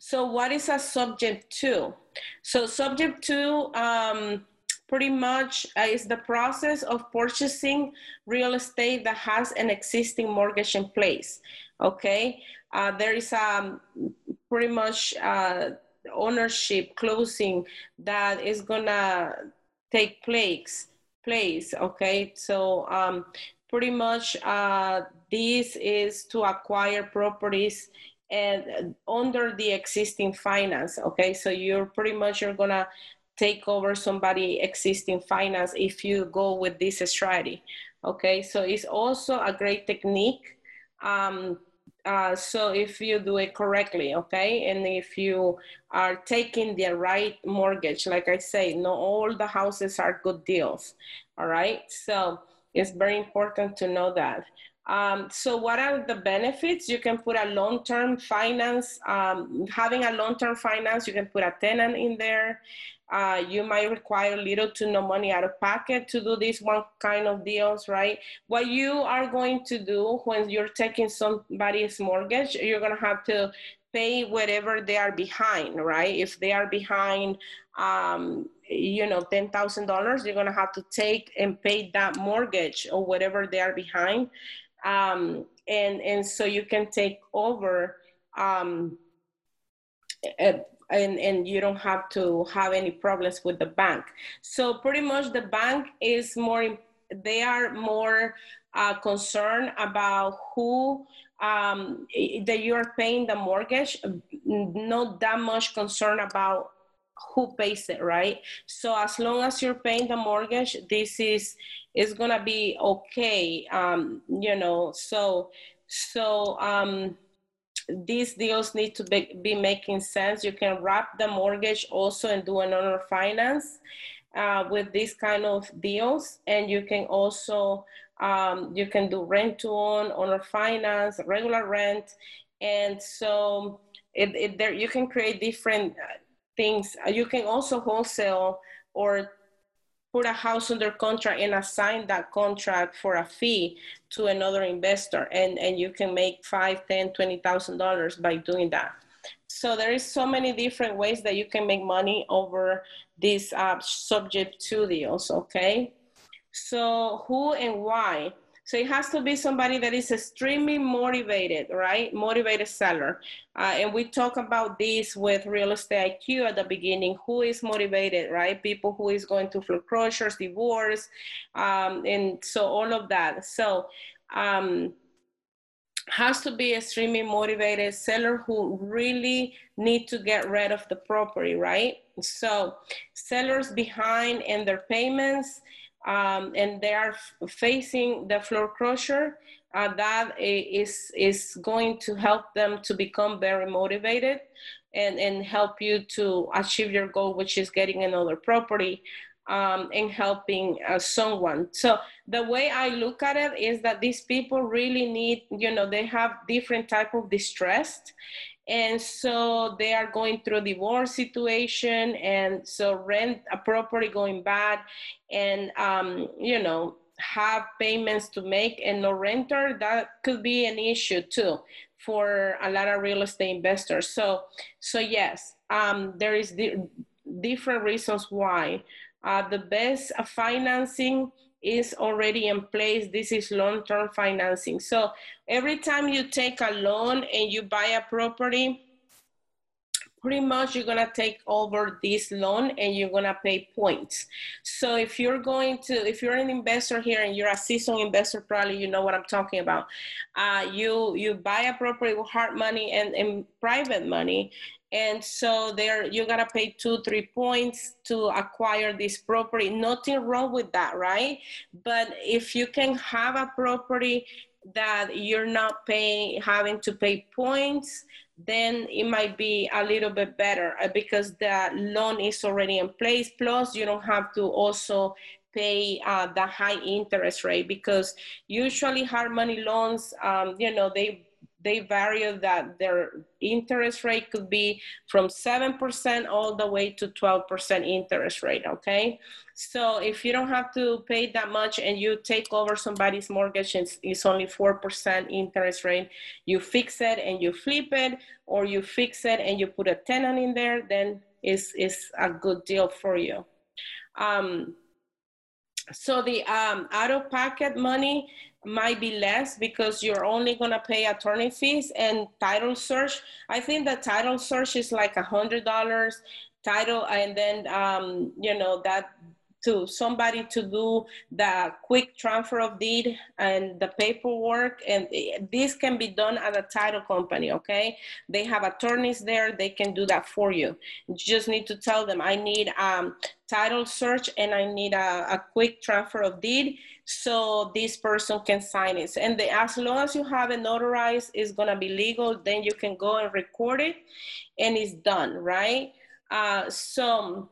So what is a subject to? So subject to um, pretty much uh, is the process of purchasing real estate that has an existing mortgage in place, okay? Uh, there is um, pretty much uh, ownership closing that is gonna take place place okay so um, pretty much uh, this is to acquire properties and under the existing finance okay so you're pretty much you're gonna take over somebody existing finance if you go with this strategy okay? So it's also a great technique um, uh, so if you do it correctly okay? And if you are taking the right mortgage like i say not all the houses are good deals all right? So it's very important to know that. Um, so what are the benefits? You can put a long-term finance, um, having a long-term finance, you can put a tenant in there. Uh, you might require little to no money out of pocket to do this one kind of deals, right? What you are going to do when you're taking somebody's mortgage, you're gonna have to pay whatever they are behind, right? If they are behind, um, you know, $10,000, you're going to have to take and pay that mortgage or whatever they are behind. Um, and, and so you can take over um, and, and you don't have to have any problems with the bank. So pretty much the bank is more, they are more uh, concerned about who um, that you are paying the mortgage, not that much concern about who pays it, right? So as long as you're paying the mortgage, this is is gonna be okay. Um, you know, so so um, these deals need to be, be making sense. You can wrap the mortgage also and do an finance uh, with these kind of deals, and you can also um, you can do rent to own, owner finance, regular rent, and so it, it there you can create different things. Uh, you can also wholesale or put a house under contract and assign that contract for a fee to another investor and and you can make five ten twenty thousand dollars by doing that so there is so many different ways that you can make money over these uh, subject to deals okay so who and why so it has to be somebody that is extremely motivated, right? Motivated seller. Uh, and we talk about this with real estate IQ at the beginning. Who is motivated, right? People who is going to foreclosures, divorce, um, and so all of that. So um, has to be extremely motivated seller who really need to get rid of the property, right? So sellers behind in their payments um, and they are facing the foreclosure, uh, that is, is going to help them to become very motivated and, and help you to achieve your goal, which is getting another property um, and helping uh, someone. So the way I look at it is that these people really need, you know, they have different type of distress and so they are going through divorce situation and so rent a property going bad and um, you know have payments to make and no renter that could be an issue too for a lot of real estate investors. So so yes um, there is di- different reasons why. Uh, the best financing is already in place. This is long-term financing. So every time you take a loan and you buy a property, pretty much you're gonna take over this loan and you're gonna pay points. So if you're going to, if you're an investor here and you're a seasoned investor, probably you know what I'm talking about. Uh, you you buy a property with hard money and, and private money, and so there you gotta pay two three points to acquire this property. Nothing wrong with that right? But if you can have a property that you're not paying having to pay points then it might be a little bit better uh, because the loan is already in place. Plus you don't have to also pay uh, the high interest rate because usually hard money loans um, you know they they vary that their interest rate could be from 7% all the way to 12% interest rate, okay? So if you don't have to pay that much and you take over somebody's mortgage and it's only 4% interest rate, you fix it and you flip it, or you fix it and you put a tenant in there, then it's, it's a good deal for you. Um, so the um, out of pocket money might be less because you're only going to pay attorney fees and title search. I think the title search is like a hundred dollars title and then um, you know that to somebody to do the quick transfer of deed and the paperwork and this can be done at a title company okay? They have attorneys there they can do that for you. You just need to tell them i need um, title search and i need a, a quick transfer of deed so this person can sign it. And as long as you have it notarized it's to be legal then you can go and record it and it's done right? Uh, so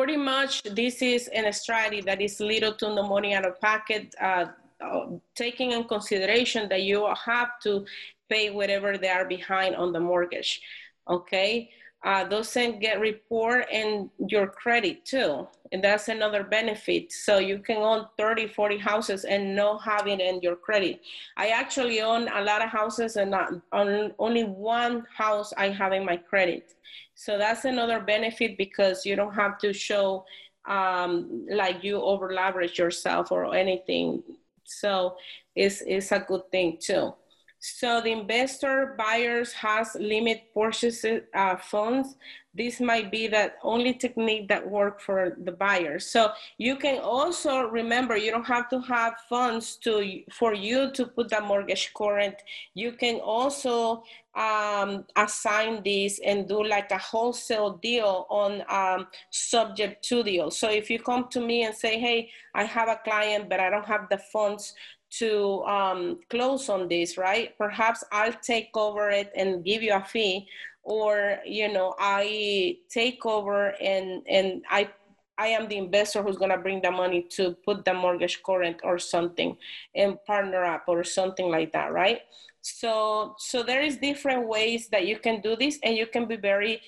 pretty much this is an strategy that is little to no money out of pocket, uh, uh, taking in consideration that you have to pay whatever they are behind on the mortgage. Okay, uh, doesn't get report and your credit too. And that's another benefit. So you can own 30, 40 houses and not having in your credit. I actually own a lot of houses and not, on only one house I have in my credit. So that's another benefit because you don't have to show um, like you over leverage yourself or anything. So it's, it's a good thing too. So the investor buyers has limit purchases uh, funds. This might be the only technique that work for the buyers. So you can also remember you don't have to have funds to for you to put the mortgage current. You can also um, assign this and do like a wholesale deal on um, subject to deal. So if you come to me and say, hey, I have a client, but I don't have the funds to um, close on this, right? Perhaps I'll take over it and give you a fee, or you know, I take over and and I I am the investor who's gonna bring the money to put the mortgage current or something and partner up or something like that, right? So so there is different ways that you can do this, and you can be very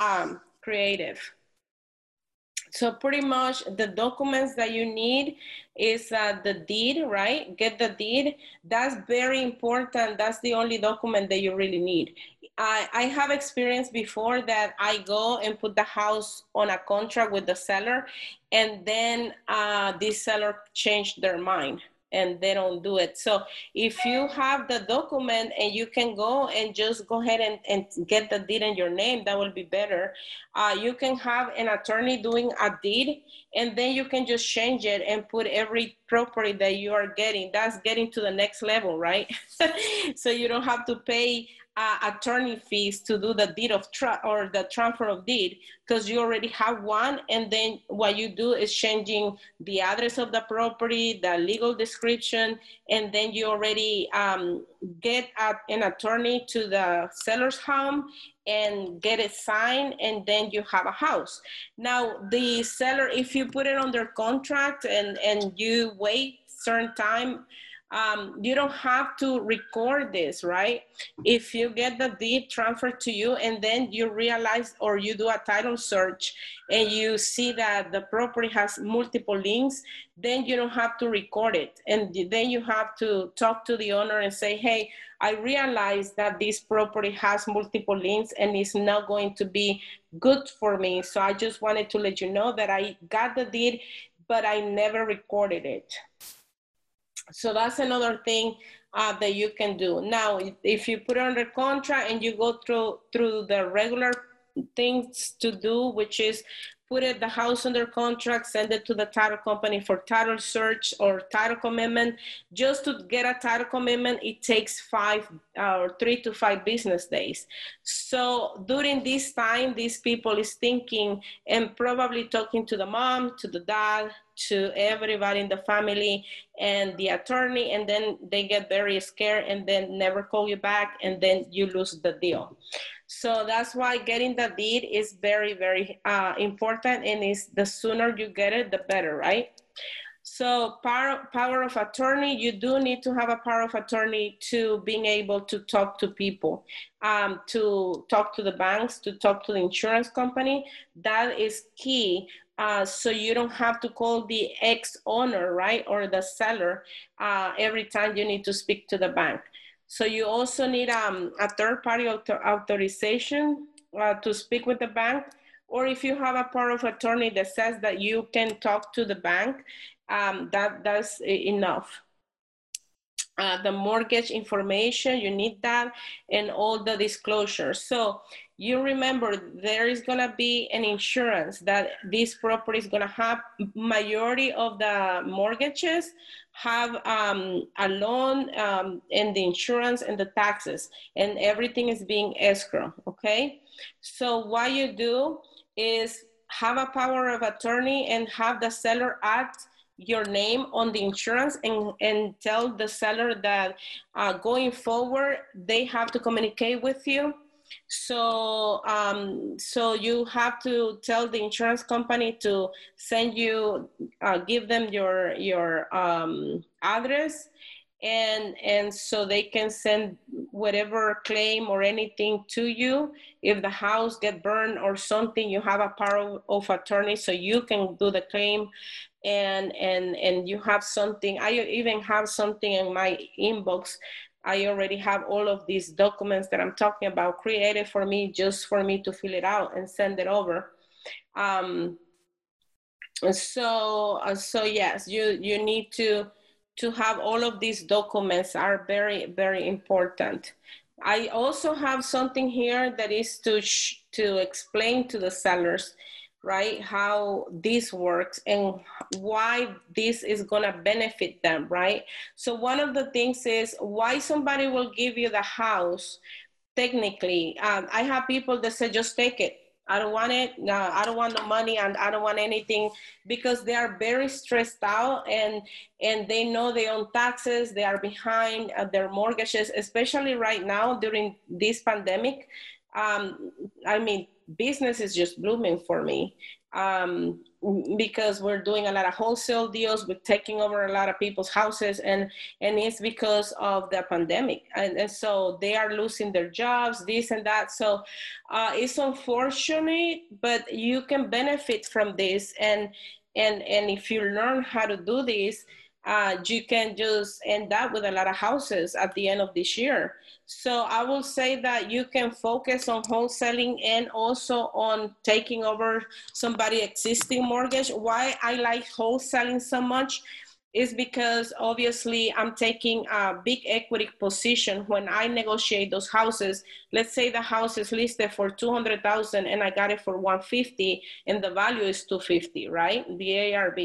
um, creative. So pretty much the documents that you need is uh, the deed, right? Get the deed. That's very important. That's the only document that you really need. I, I have experience before that I go and put the house on a contract with the seller, and then uh, this seller changed their mind and they don't do it. So if you have the document and you can go and just go ahead and, and get the deed in your name, that will be better. Uh, you can have an attorney doing a deed and then you can just change it and put every property that you are getting. That's getting to the next level, right? so you don't have to pay uh, attorney fees to do the deed of trust or the transfer of deed because you already have one and then what you do is changing the address of the property the legal description and then you already um, get a, an attorney to the seller's home and get it signed and then you have a house. Now the seller if you put it under contract and and you wait certain time um, you don't have to record this, right? If you get the deed transferred to you and then you realize or you do a title search and you see that the property has multiple liens, then you don't have to record it. And then you have to talk to the owner and say, hey, I realize that this property has multiple liens and it's not going to be good for me. So I just wanted to let you know that I got the deed, but I never recorded it. So that's another thing uh, that you can do. Now, if you put under contract and you go through through the regular things to do, which is put it, the house under contract, send it to the title company for title search or title commitment. Just to get a title commitment, it takes five uh, or three to five business days. So during this time, these people is thinking and probably talking to the mom, to the dad, to everybody in the family and the attorney, and then they get very scared and then never call you back, and then you lose the deal. So that's why getting the deed is very, very uh, important. And is the sooner you get it, the better, right? So power, power of attorney, you do need to have a power of attorney to being able to talk to people, um, to talk to the banks, to talk to the insurance company. That is key. Uh, so you don't have to call the ex owner, right, or the seller uh, every time you need to speak to the bank. So you also need um, a third party author authorization uh, to speak with the bank. Or if you have a power of attorney that says that you can talk to the bank, um, that, that's enough. Uh, the mortgage information, you need that, and all the disclosures. So you remember there is to be an insurance that this property is to have majority of the mortgages have um, a loan um, and the insurance and the taxes and everything is being escrow okay so what you do is have a power of attorney and have the seller act your name on the insurance and, and tell the seller that uh, going forward they have to communicate with you. So, um, so you have to tell the insurance company to send you, uh, give them your your um, address, and and so they can send whatever claim or anything to you. If the house get burned or something, you have a power of attorney, so you can do the claim and and and you have something i even have something in my inbox I already have all of these documents that I'm talking about created for me just for me to fill it out and send it over. Um, so, uh, so yes, you, you need to, to have all of these documents are very, very important. I also have something here that is to, to explain to the sellers right how this works and why this is going to benefit them right? So one of the things is why somebody will give you the house technically um, i have people that say just take it. I don't want it. No, i don't want the money and i don't want anything because they are very stressed out and and they know they own taxes they are behind uh, their mortgages especially right now during this pandemic um, i mean business is just blooming for me um, because we're doing a lot of wholesale deals. We're taking over a lot of people's houses and and it's because of the pandemic. And, and so they are losing their jobs this and that. So uh, it's unfortunate but you can benefit from this. And and and if you learn how to do this uh, you can just end up with a lot of houses at the end of this year. So I will say that you can focus on wholesaling and also on taking over somebody existing mortgage. Why I like wholesaling so much is because obviously I'm taking a big equity position when I negotiate those houses. Let's say the house is listed for 200,000 and I got it for 150 and the value is 250, right? The ARV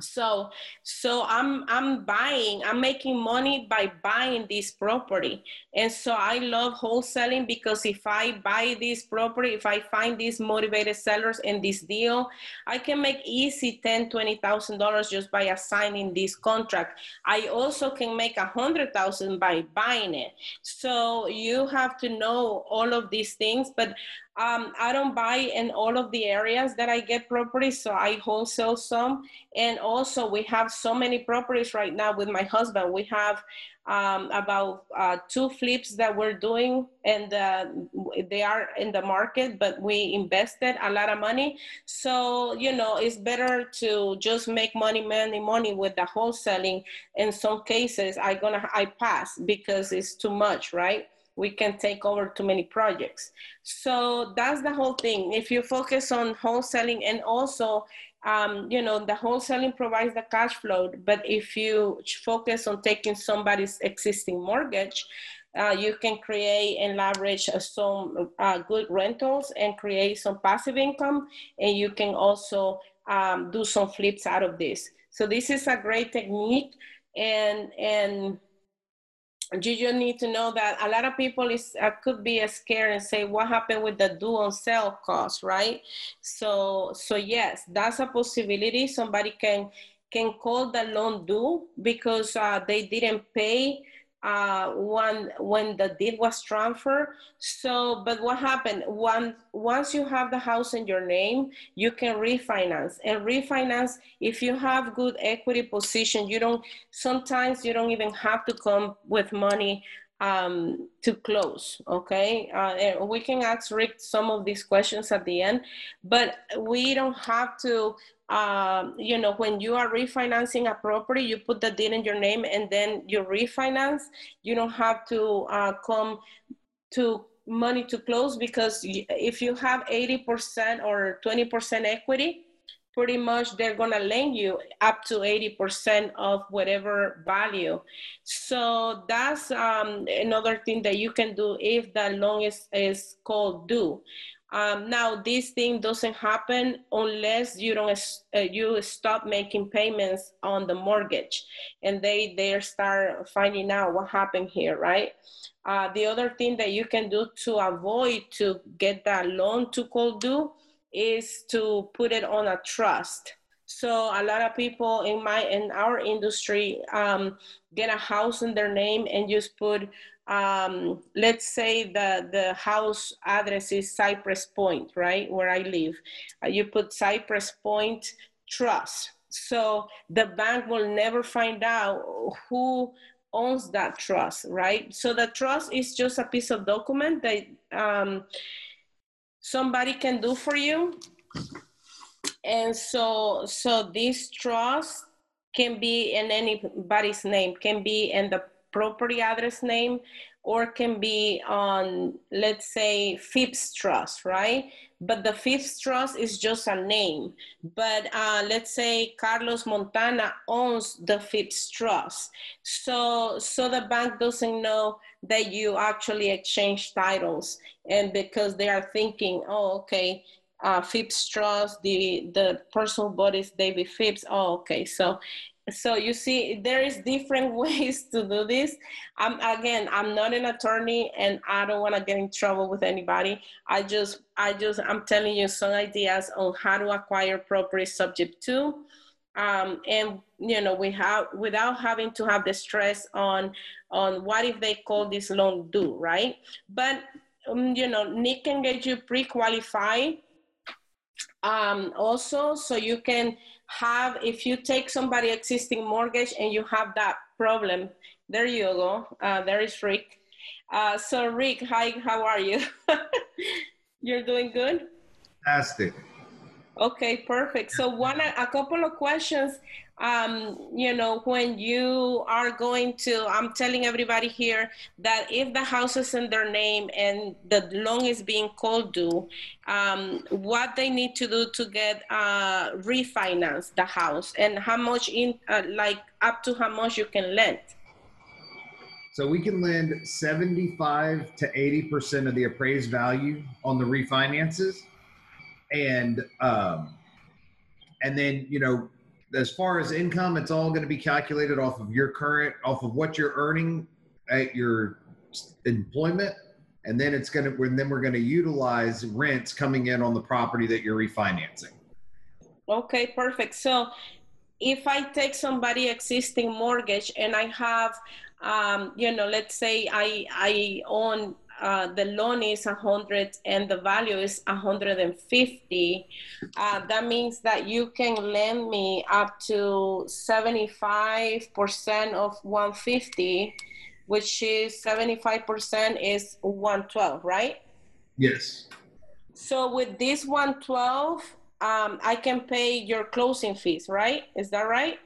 so so i'm i'm buying i'm making money by buying this property. And so i love wholesaling because if i buy this property if i find these motivated sellers in this deal i can make easy 10 20 thousand dollars just by assigning this contract. I also can make a hundred thousand by buying it. So you have to know all of these things but um, I don't buy in all of the areas that I get properties, so I wholesale some. And also, we have so many properties right now with my husband. We have um, about uh, two flips that we're doing, and uh, they are in the market, but we invested a lot of money. So, you know, it's better to just make money, money, money with the wholesaling. In some cases, I gonna I pass because it's too much, right? We can take over too many projects. So that's the whole thing. If you focus on wholesaling and also, um, you know, the wholesaling provides the cash flow, but if you focus on taking somebody's existing mortgage, uh, you can create and leverage uh, some uh, good rentals and create some passive income, and you can also um, do some flips out of this. So this is a great technique, and and you just need to know that a lot of people is uh, could be scared and say what happened with the due on sale clause right? So so yes that's a possibility. Somebody can can call the loan due because uh, they didn't pay uh, when when the deed was transferred. So, but what happened? One, once you have the house in your name, you can refinance. And refinance, if you have good equity position, you don't. Sometimes you don't even have to come with money um, to close. Okay, uh, we can ask Rick some of these questions at the end, but we don't have to um, you know, when you are refinancing a property, you put the deed in your name and then you refinance. You don't have to uh, come to money to close because if you have 80% or 20% equity, pretty much they're going to lend you up to 80% of whatever value. So that's um, another thing that you can do if the loan is, is called due. Um, now, this thing doesn't happen unless you don't uh, you stop making payments on the mortgage, and they they start finding out what happened here, right? Uh, the other thing that you can do to avoid to get that loan to call due is to put it on a trust. So a lot of people in my in our industry um, get a house in their name and just put um, let's say the, the house address is Cypress Point, right, where I live. Uh, you put Cypress Point Trust. So the bank will never find out who owns that trust, right? So the trust is just a piece of document that um, somebody can do for you. And so, so this trust can be in anybody's name, can be in the property address name or can be on, let's say, Phipps Trust, right? But the Phipps Trust is just a name. But uh, let's say Carlos Montana owns the Phipps Trust. So, so the bank doesn't know that you actually exchange titles. And because they are thinking, oh, okay, uh, Phipps Trust, the, the person bought is David Phipps. Oh, okay. So so you see there is different ways to do this i'm again i'm not an attorney and i don't want to get in trouble with anybody i just i just i'm telling you some ideas on how to acquire property subject to um, and you know we have without having to have the stress on on what if they call this loan due right but um, you know nick can get you pre-qualified um, also so you can have if you take somebody existing mortgage and you have that problem there you go uh, there is rick. Uh, so rick hi how are you? You're doing good? Fantastic. Okay perfect. So one a couple of questions um, you know, when you are going to, I'm telling everybody here that if the house is in their name and the loan is being called due, um, what they need to do to get uh, refinance the house and how much in, uh, like up to how much you can lend. So we can lend 75 to 80% of the appraised value on the refinances. And, um, and then, you know, as far as income, it's all going to be calculated off of your current, off of what you're earning at your employment, and then it's going to, and then we're going to utilize rents coming in on the property that you're refinancing. Okay, perfect. So, if I take somebody existing mortgage and I have, um, you know, let's say I I own uh, the loan is 100 and the value is 150, uh, that means that you can lend me up to 75% of 150, which is 75% is 112, right? Yes. So with this 112, um, I can pay your closing fees, right? Is that right?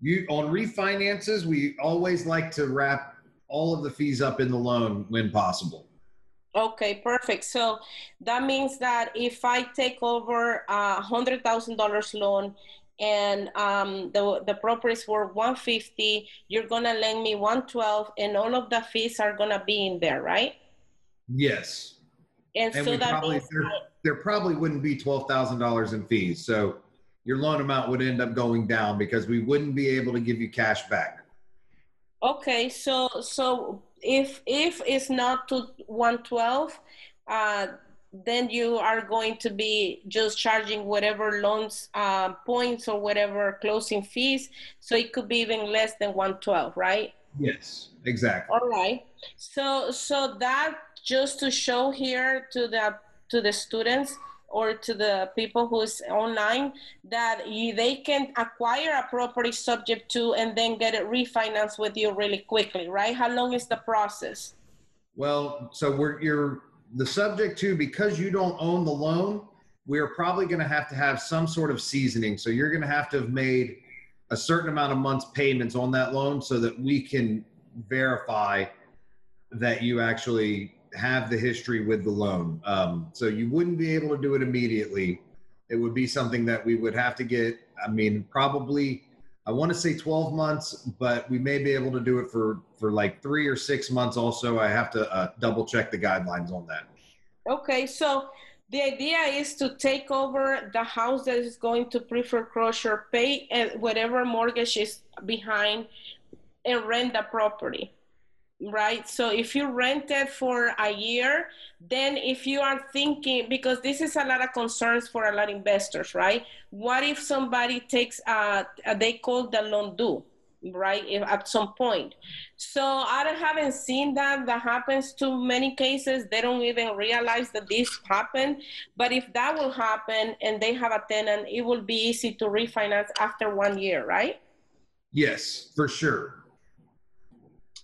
You on refinances, we always like to wrap all of the fees up in the loan when possible. Okay, perfect. So that means that if I take over a hundred thousand dollars loan and um, the the property is worth one fifty, you're gonna lend me one twelve, and all of the fees are gonna be in there, right? Yes. And, and so that probably, means there, there probably wouldn't be twelve thousand dollars in fees, so your loan amount would end up going down because we wouldn't be able to give you cash back. Okay, so so if if it's not to 112, uh, then you are going to be just charging whatever loans uh, points or whatever closing fees. So it could be even less than 112, right? Yes, exactly. All right. So so that just to show here to the to the students or to the people who's online that you, they can acquire a property subject to and then get it refinanced with you really quickly, right? How long is the process? Well, so we're you're the subject to because you don't own the loan, we're probably going to have to have some sort of seasoning. So you're going to have to have made a certain amount of months payments on that loan so that we can verify that you actually have the history with the loan. Um, so you wouldn't be able to do it immediately. It would be something that we would have to get, I mean, probably, I want to say 12 months, but we may be able to do it for, for like three or six months. Also, I have to uh, double check the guidelines on that. Okay. So the idea is to take over the house that is going to pre-foreclosure, pay whatever mortgage is behind, and rent the property right? So if you rent it for a year, then if you are thinking, because this is a lot of concerns for a lot of investors, right? What if somebody takes, uh, they call the loan due, right? If, at some point. So I haven't seen that. That happens to many cases. They don't even realize that this happened. But if that will happen and they have a tenant, it will be easy to refinance after one year, right? Yes, for sure.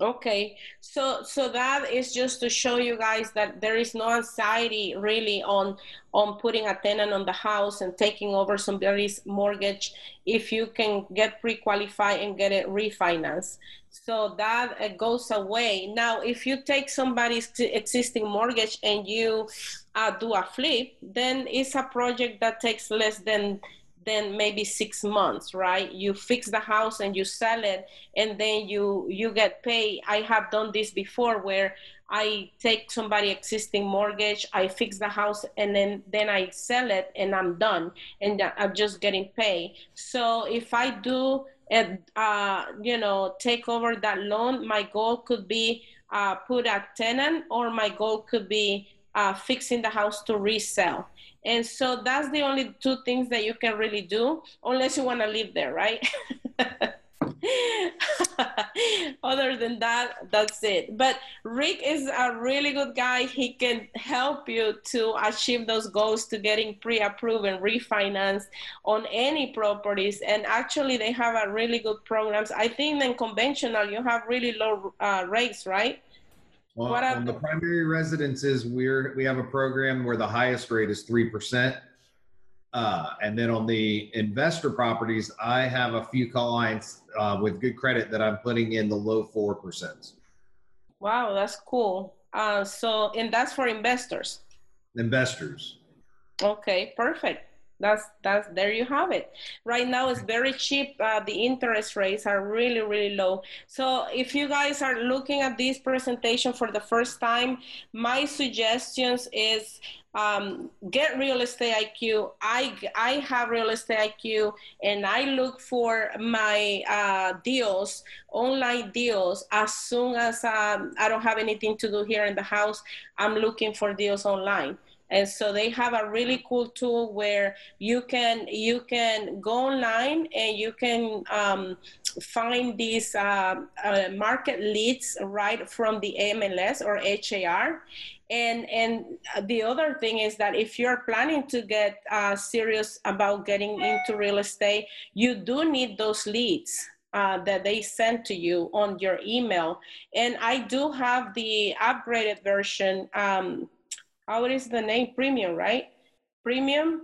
Okay, so so that is just to show you guys that there is no anxiety really on on putting a tenant on the house and taking over somebody's mortgage if you can get pre-qualified and get it refinanced. So that uh, goes away. Now, if you take somebody's existing mortgage and you uh, do a flip, then it's a project that takes less than then maybe six months right? You fix the house and you sell it and then you you get paid. I have done this before where i take somebody existing mortgage i fix the house and then then i sell it and i'm done and i'm just getting paid. So if i do and uh, you know take over that loan my goal could be uh, put a tenant or my goal could be uh, fixing the house to resell and so that's the only two things that you can really do, unless you want to live there, right? Other than that, that's it. But Rick is a really good guy. He can help you to achieve those goals to getting pre-approved and refinanced on any properties. And actually, they have a really good programs. I think in conventional, you have really low uh, rates, right? Well, what on the primary residences, we're we have a program where the highest rate is three percent uh, and then on the investor properties, I have a few clients uh, with good credit that I'm putting in the low 4%. Wow, that's cool. Uh, so, and that's for investors? Investors. Okay, perfect. That's that's there you have it. Right now it's very cheap. Uh, the interest rates are really really low. So if you guys are looking at this presentation for the first time, my suggestions is um, get real estate IQ. I, I have real estate IQ and I look for my uh, deals, online deals, as soon as um, I don't have anything to do here in the house, I'm looking for deals online and so they have a really cool tool where you can you can go online and you can um, find these uh, uh, market leads right from the MLS or HAR. And, and the other thing is that if you're planning to get uh, serious about getting into real estate, you do need those leads. Uh, that they send to you on your email. And I do have the upgraded version um, how is the name? Premium right? Premium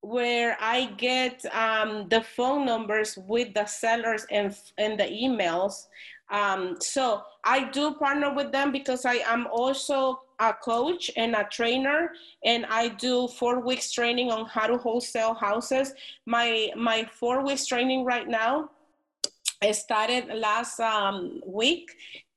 where i get um, the phone numbers with the sellers and, and the emails. Um, so i do partner with them because i am also a coach and a trainer and i do four weeks training on how to wholesale houses. My my four weeks training right now I started last um, week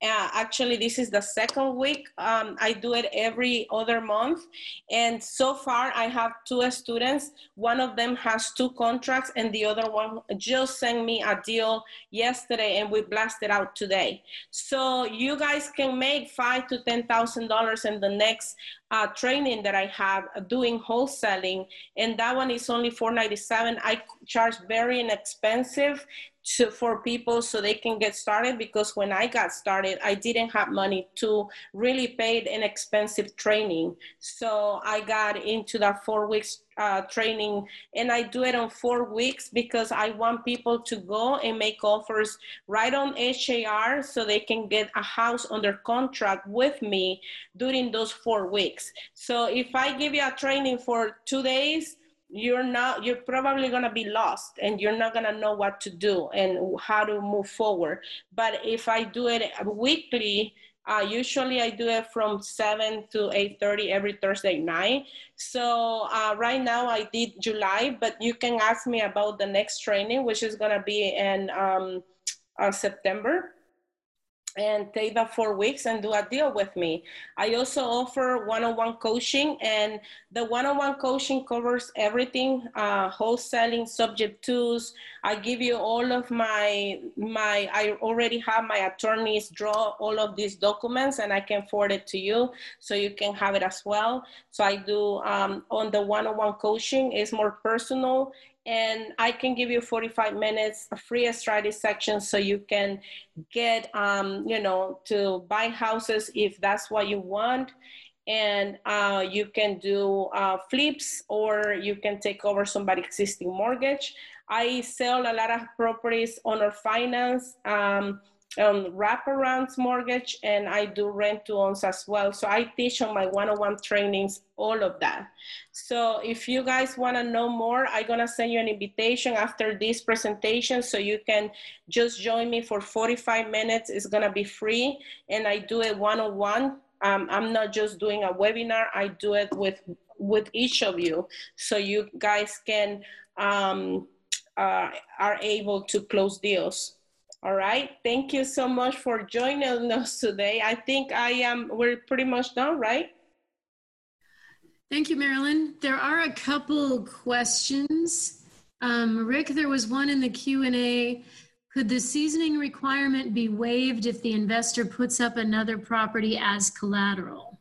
uh, actually, this is the second week. Um, I do it every other month. And so far, I have two students. One of them has two contracts, and the other one just sent me a deal yesterday, and we blasted out today. So you guys can make five to ten thousand dollars in the next uh, training that I have doing wholesaling, and that one is only four ninety seven. I charge very inexpensive to, for people so they can get started because when I got started, I didn't have money to really pay an expensive training. So I got into that four weeks uh, training and I do it on four weeks because I want people to go and make offers right on HAR so they can get a house under contract with me during those four weeks. So if I give you a training for two days, you're not you're probably going to be lost and you're not going to know what to do and how to move forward. But if i do it weekly uh, usually i do it from 7 to 8.30 every thursday night. So uh, right now i did july but you can ask me about the next training which is going to be in um, uh, september and take the four weeks and do a deal with me. I also offer one-on-one coaching and the one-on-one coaching covers everything, uh, wholesaling, subject tos. I give you all of my, my, I already have my attorneys draw all of these documents and I can forward it to you so you can have it as well. So I do um, on the one-on-one coaching is more personal and I can give you 45 minutes a free strategy section so you can get um, you know to buy houses if that's what you want and uh, you can do uh, flips or you can take over somebody existing mortgage. I sell a lot of properties owner finance. Um, um, wraparounds mortgage and I do rent to owns as well. So I teach on my one-on-one trainings, all of that. So if you guys want to know more, I'm going to send you an invitation after this presentation so you can just join me for 45 minutes. It's going to be free and I do it one-on-one. Um, I'm not just doing a webinar. I do it with, with each of you. So you guys can, um, uh, are able to close deals. All right. Thank you so much for joining us today. I think I am, we're pretty much done, right? Thank you, Marilyn. There are a couple questions. Um, Rick, there was one in the Q&A. Could the seasoning requirement be waived if the investor puts up another property as collateral?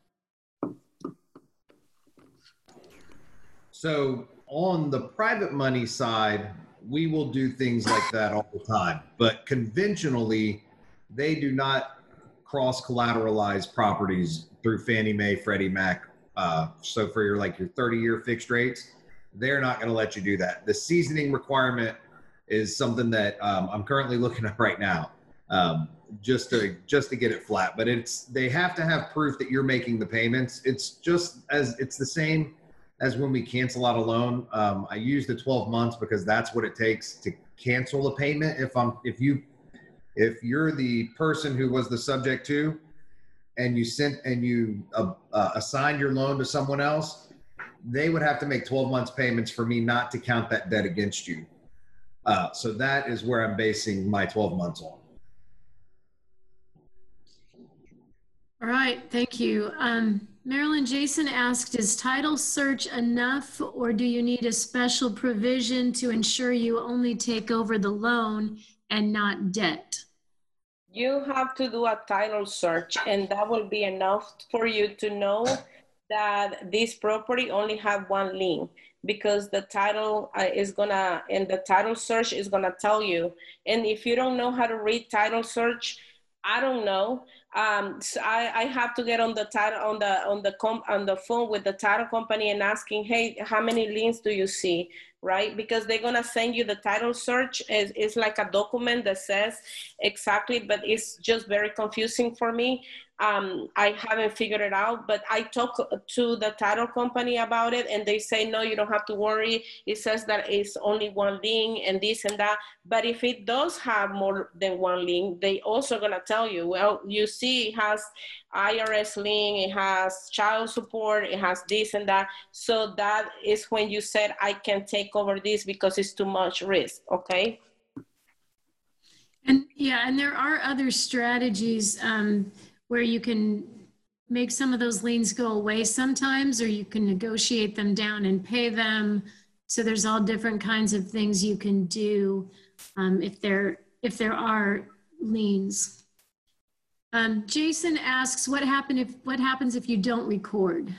So on the private money side, we will do things like that all the time. But conventionally, they do not cross collateralize properties through Fannie Mae, Freddie Mac. Uh, so for your like your 30 year fixed rates, they're not going to let you do that. The seasoning requirement is something that um, I'm currently looking at right now, um, just to just to get it flat. But it's they have to have proof that you're making the payments. It's just as it's the same as when we cancel out a loan. Um, I use the 12 months because that's what it takes to cancel a payment. If I'm if you if you're the person who was the subject to and you sent and you uh, uh, assigned your loan to someone else they would have to make 12 months payments for me not to count that debt against you. Uh, so that is where I'm basing my 12 months on. All right, thank you. Um, Marilyn Jason asked, is title search enough or do you need a special provision to ensure you only take over the loan and not debt? You have to do a title search and that will be enough for you to know that this property only have one lien because the title uh, is gonna and the title search is gonna tell you and if you don't know how to read title search i don't know. Um, so I, I have to get on the title on the on the com, on the phone with the title company and asking hey how many liens do you see? Right? Because they're to send you the title search. It's, it's like a document that says exactly but it's just very confusing for me um, I haven't figured it out, but I talked to the title company about it and they say, no, you don't have to worry. It says that it's only one lien and this and that. But if it does have more than one lien, they also gonna tell you, well, you see it has IRS lien, it has child support, it has this and that. So that is when you said, I can take over this because it's too much risk, okay? And yeah, and there are other strategies. Um, where you can make some of those liens go away sometimes, or you can negotiate them down and pay them. So there's all different kinds of things you can do um, if there if there are liens. Um, Jason asks, what happen if what happens if you don't record?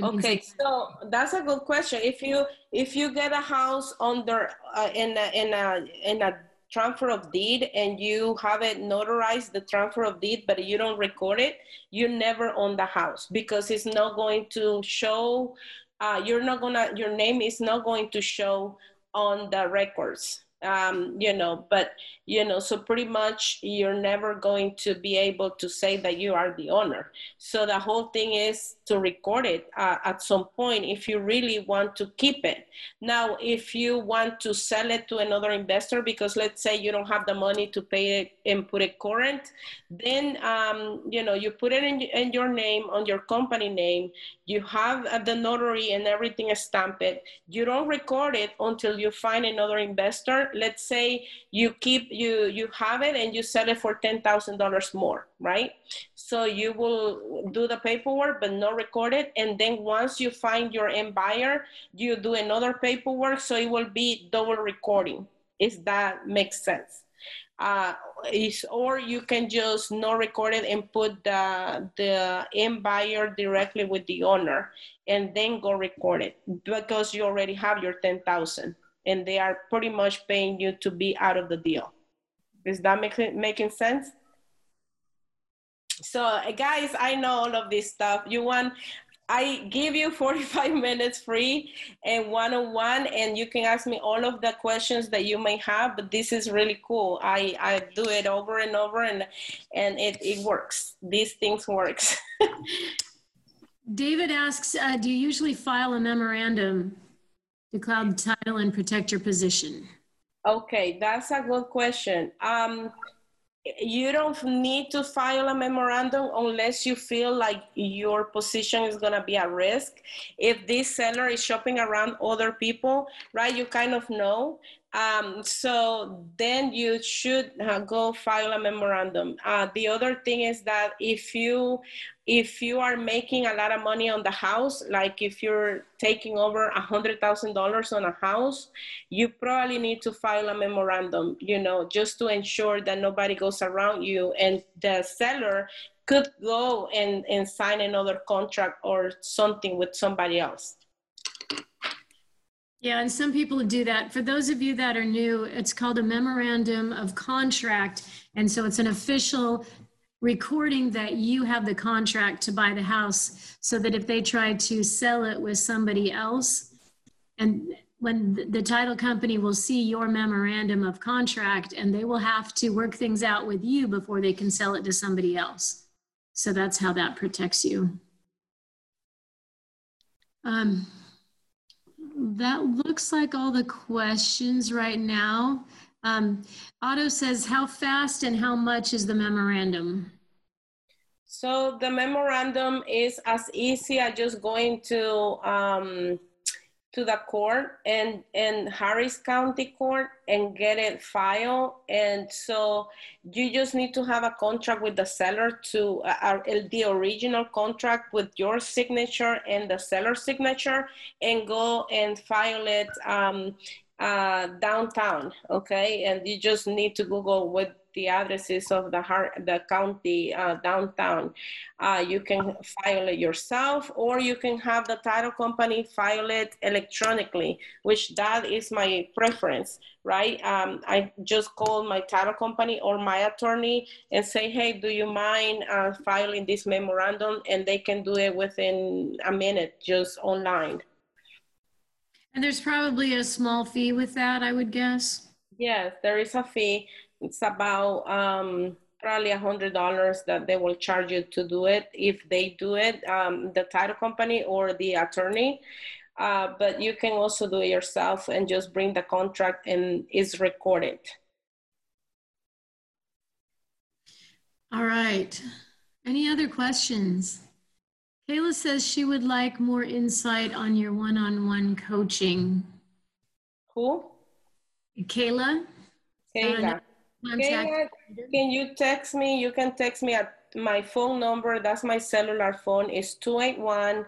Okay, so that's a good question. If you if you get a house under uh, in a in a in a transfer of deed and you have it notarized the transfer of deed but you don't record it you never own the house because it's not going to show uh, you're not gonna your name is not going to show on the records. Um, you know, but you know, so pretty much you're never going to be able to say that you are the owner. So the whole thing is to record it uh, at some point if you really want to keep it. Now, if you want to sell it to another investor, because let's say you don't have the money to pay it and put it current, then um, you know you put it in, in your name on your company name. You have uh, the notary and everything stamped. You don't record it until you find another investor let's say you keep you you have it and you sell it for ten thousand dollars more, right? So you will do the paperwork but not record it, and then once you find your end buyer, you do another paperwork, so it will be double recording. If that makes sense. Uh, is or you can just not record it and put the the end buyer directly with the owner and then go record it because you already have your 10,000 and they are pretty much paying you to be out of the deal. Is that making making sense? So guys, I know all of this stuff. You want I give you 45 minutes free and one-on-one and you can ask me all of the questions that you may have, but this is really cool. I, I do it over and over and, and it, it works. These things works. David asks, uh, do you usually file a memorandum to cloud title and protect your position? Okay, that's a good question. Um, you don't need to file a memorandum unless you feel like your position is going to be at risk. If this seller is shopping around other people, right, you kind of know. Um, so then you should uh, go file a memorandum. Uh, the other thing is that if you if you are making a lot of money on the house, like if you're taking over a hundred thousand dollars on a house, you probably need to file a memorandum, you know, just to ensure that nobody goes around you and the seller could go and, and sign another contract or something with somebody else. Yeah, and some people do that. For those of you that are new, it's called a memorandum of contract. And so it's an official recording that you have the contract to buy the house so that if they try to sell it with somebody else and when the title company will see your memorandum of contract and they will have to work things out with you before they can sell it to somebody else. So that's how that protects you. Um, that looks like all the questions right now. Um, Otto says, how fast and how much is the memorandum? So the memorandum is as easy as just going to um, to the court and in Harris County Court and get it filed. And so you just need to have a contract with the seller to uh, the original contract with your signature and the seller signature and go and file it um, uh, downtown. Okay. And you just need to Google with the addresses of the, the county uh, downtown. Uh, you can file it yourself or you can have the title company file it electronically, which that is my preference, right? Um, I just call my title company or my attorney and say, hey, do you mind uh, filing this memorandum? And they can do it within a minute, just online. And there's probably a small fee with that, I would guess. Yes, there is a fee it's about um, probably a hundred dollars that they will charge you to do it if they do it, um, the title company or the attorney. Uh, but you can also do it yourself and just bring the contract and it's recorded. All right. Any other questions? Kayla says she would like more insight on your one-on-one coaching. Who? Kayla. Kayla. Can, can you text me? You can text me at my phone number. That's my cellular phone. It's 281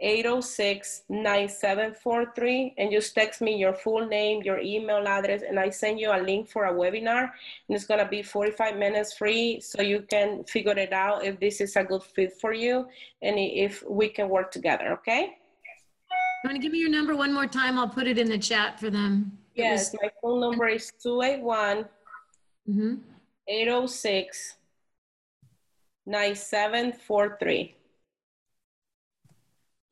806 9743. And just text me your full name, your email address, and I send you a link for a webinar. And it's going to be 45 minutes free so you can figure it out if this is a good fit for you and if we can work together. Okay? You want to give me your number one more time? I'll put it in the chat for them. Yes, my phone number is 281 Mm-hmm. 806 9743.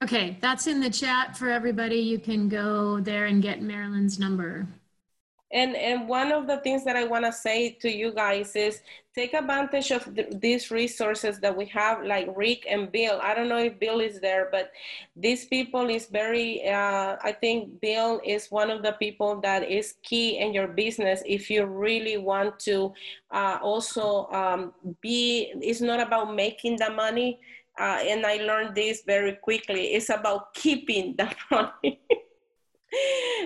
Okay, that's in the chat for everybody. You can go there and get Marilyn's number. And and one of the things that I want to say to you guys is take advantage of th- these resources that we have, like Rick and Bill. I don't know if Bill is there, but these people is very. Uh, I think Bill is one of the people that is key in your business if you really want to uh, also um, be. It's not about making the money. Uh, and I learned this very quickly. It's about keeping the money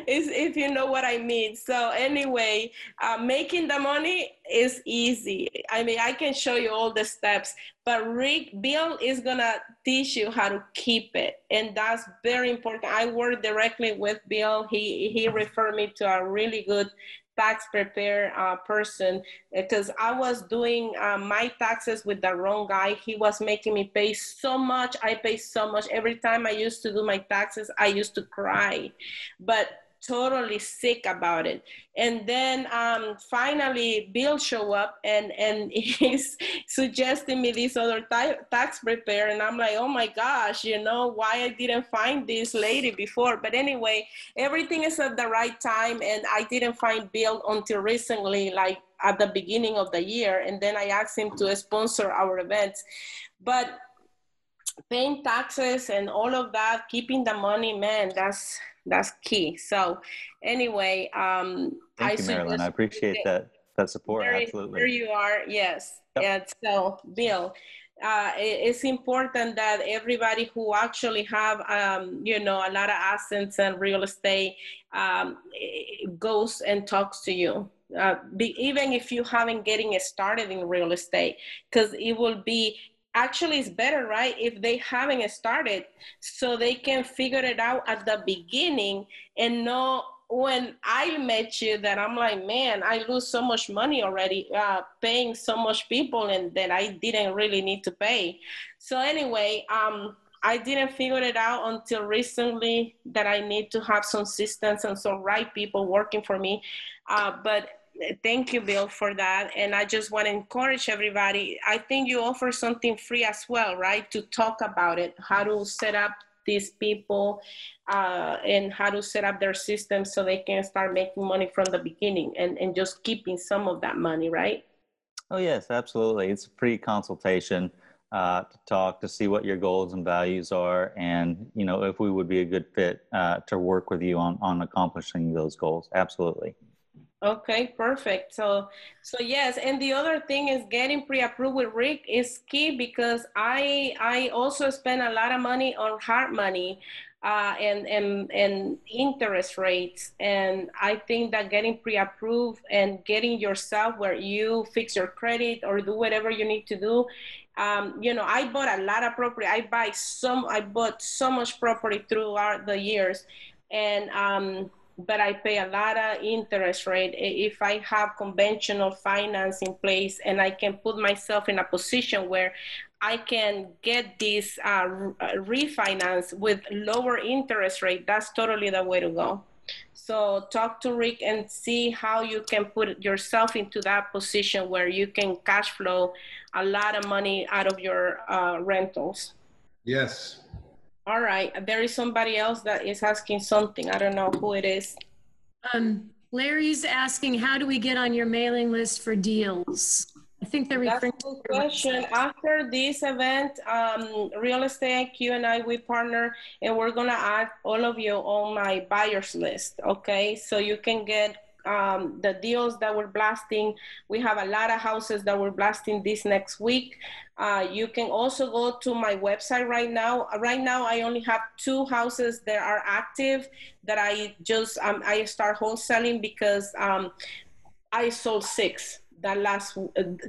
if you know what I mean. So anyway, uh, making the money is easy. I mean, I can show you all the steps, but Rick Bill is gonna teach you how to keep it, and that's very important. I work directly with Bill. He he referred me to a really good tax prepare uh, person because I was doing uh, my taxes with the wrong guy. He was making me pay so much. I pay so much. Every time I used to do my taxes, I used to cry. But totally sick about it. And then um, finally, Bill show up and and he's suggesting me this other tax preparer. and I'm like, oh my gosh, you know why I didn't find this lady before. But anyway, everything is at the right time, and I didn't find Bill until recently, like at the beginning of the year, and then I asked him to sponsor our events, but paying taxes and all of that keeping the money man that's that's key. So anyway, um, thank I you, Marilyn. I appreciate that that support. There, Absolutely. There you are. Yes. Yep. And so, Bill, uh, it's important that everybody who actually have um, you know a lot of assets and real estate um, goes and talks to you uh, be, even if you haven't getting started in real estate because it will be actually it's better right if they haven't started so they can figure it out at the beginning and know when i met you that i'm like man i lose so much money already uh, paying so much people and that i didn't really need to pay so anyway um I didn't figure it out until recently that I need to have some systems and some right people working for me. Uh, but thank you, Bill, for that. And I just want to encourage everybody. I think you offer something free as well, right? To talk about it, how to set up these people uh, and how to set up their system so they can start making money from the beginning and, and just keeping some of that money, right? Oh, yes, absolutely. It's a pre consultation uh, to talk to see what your goals and values are and you know if we would be a good fit uh, to work with you on on accomplishing those goals absolutely okay perfect so so yes and the other thing is getting pre-approved with rick is key because i i also spend a lot of money on hard money uh, and, and, and interest rates. And I think that getting pre-approved and getting yourself where you fix your credit or do whatever you need to do um, you know, I bought a lot of property. I buy some, I bought so much property throughout the years, and um, but I pay a lot of interest rate if I have conventional finance in place, and I can put myself in a position where I can get this uh, refinance with lower interest rate. That's totally the way to go. So talk to Rick and see how you can put yourself into that position where you can cash flow a lot of money out of your uh, rentals. Yes. All right. There is somebody else that is asking something. I don't know who it is. Um, Larry's asking, how do we get on your mailing list for deals? I think they're referring That's a good question. After this event, um, Real Estate IQ and I, we partner and we're going to add all of you on my buyers list. Okay. So you can get um, the deals that we're blasting. We have a lot of houses that we're blasting this next week. Uh, you can also go to my website right now. Right now, I only have two houses that are active that I just um, I start wholesaling because um, I sold six that last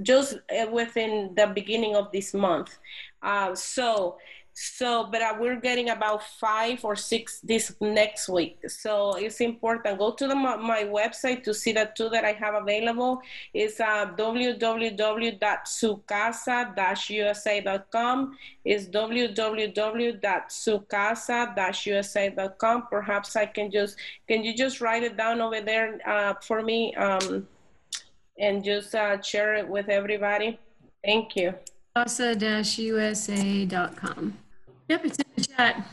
just uh, within the beginning of this month. Uh, so so, but uh, we're getting about five or six this next week. So it's important. Go to the, my website to see the two that I have available. It's uh, www.sucasa-usa.com. It's www.sucasa-usa.com. Perhaps I can just, can you just write it down over there uh, for me um, and just uh, share it with everybody? Thank you casa-usa.com. Yep, it's in the chat.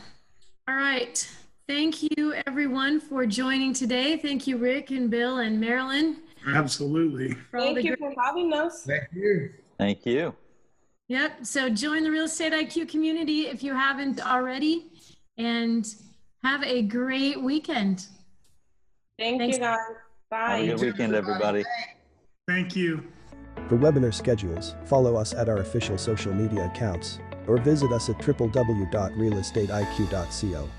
All right. Thank you, everyone, for joining today. Thank you, Rick and Bill and Marilyn. Absolutely. Thank you for having us. Thank you. Thank you. Yep. So join the Real Estate IQ community if you haven't already, and have a great weekend. Thank Thanks. you, guys. Bye. Have a good weekend, everybody. Thank you. For webinar schedules, follow us at our official social media accounts or visit us at www.realestateiq.co.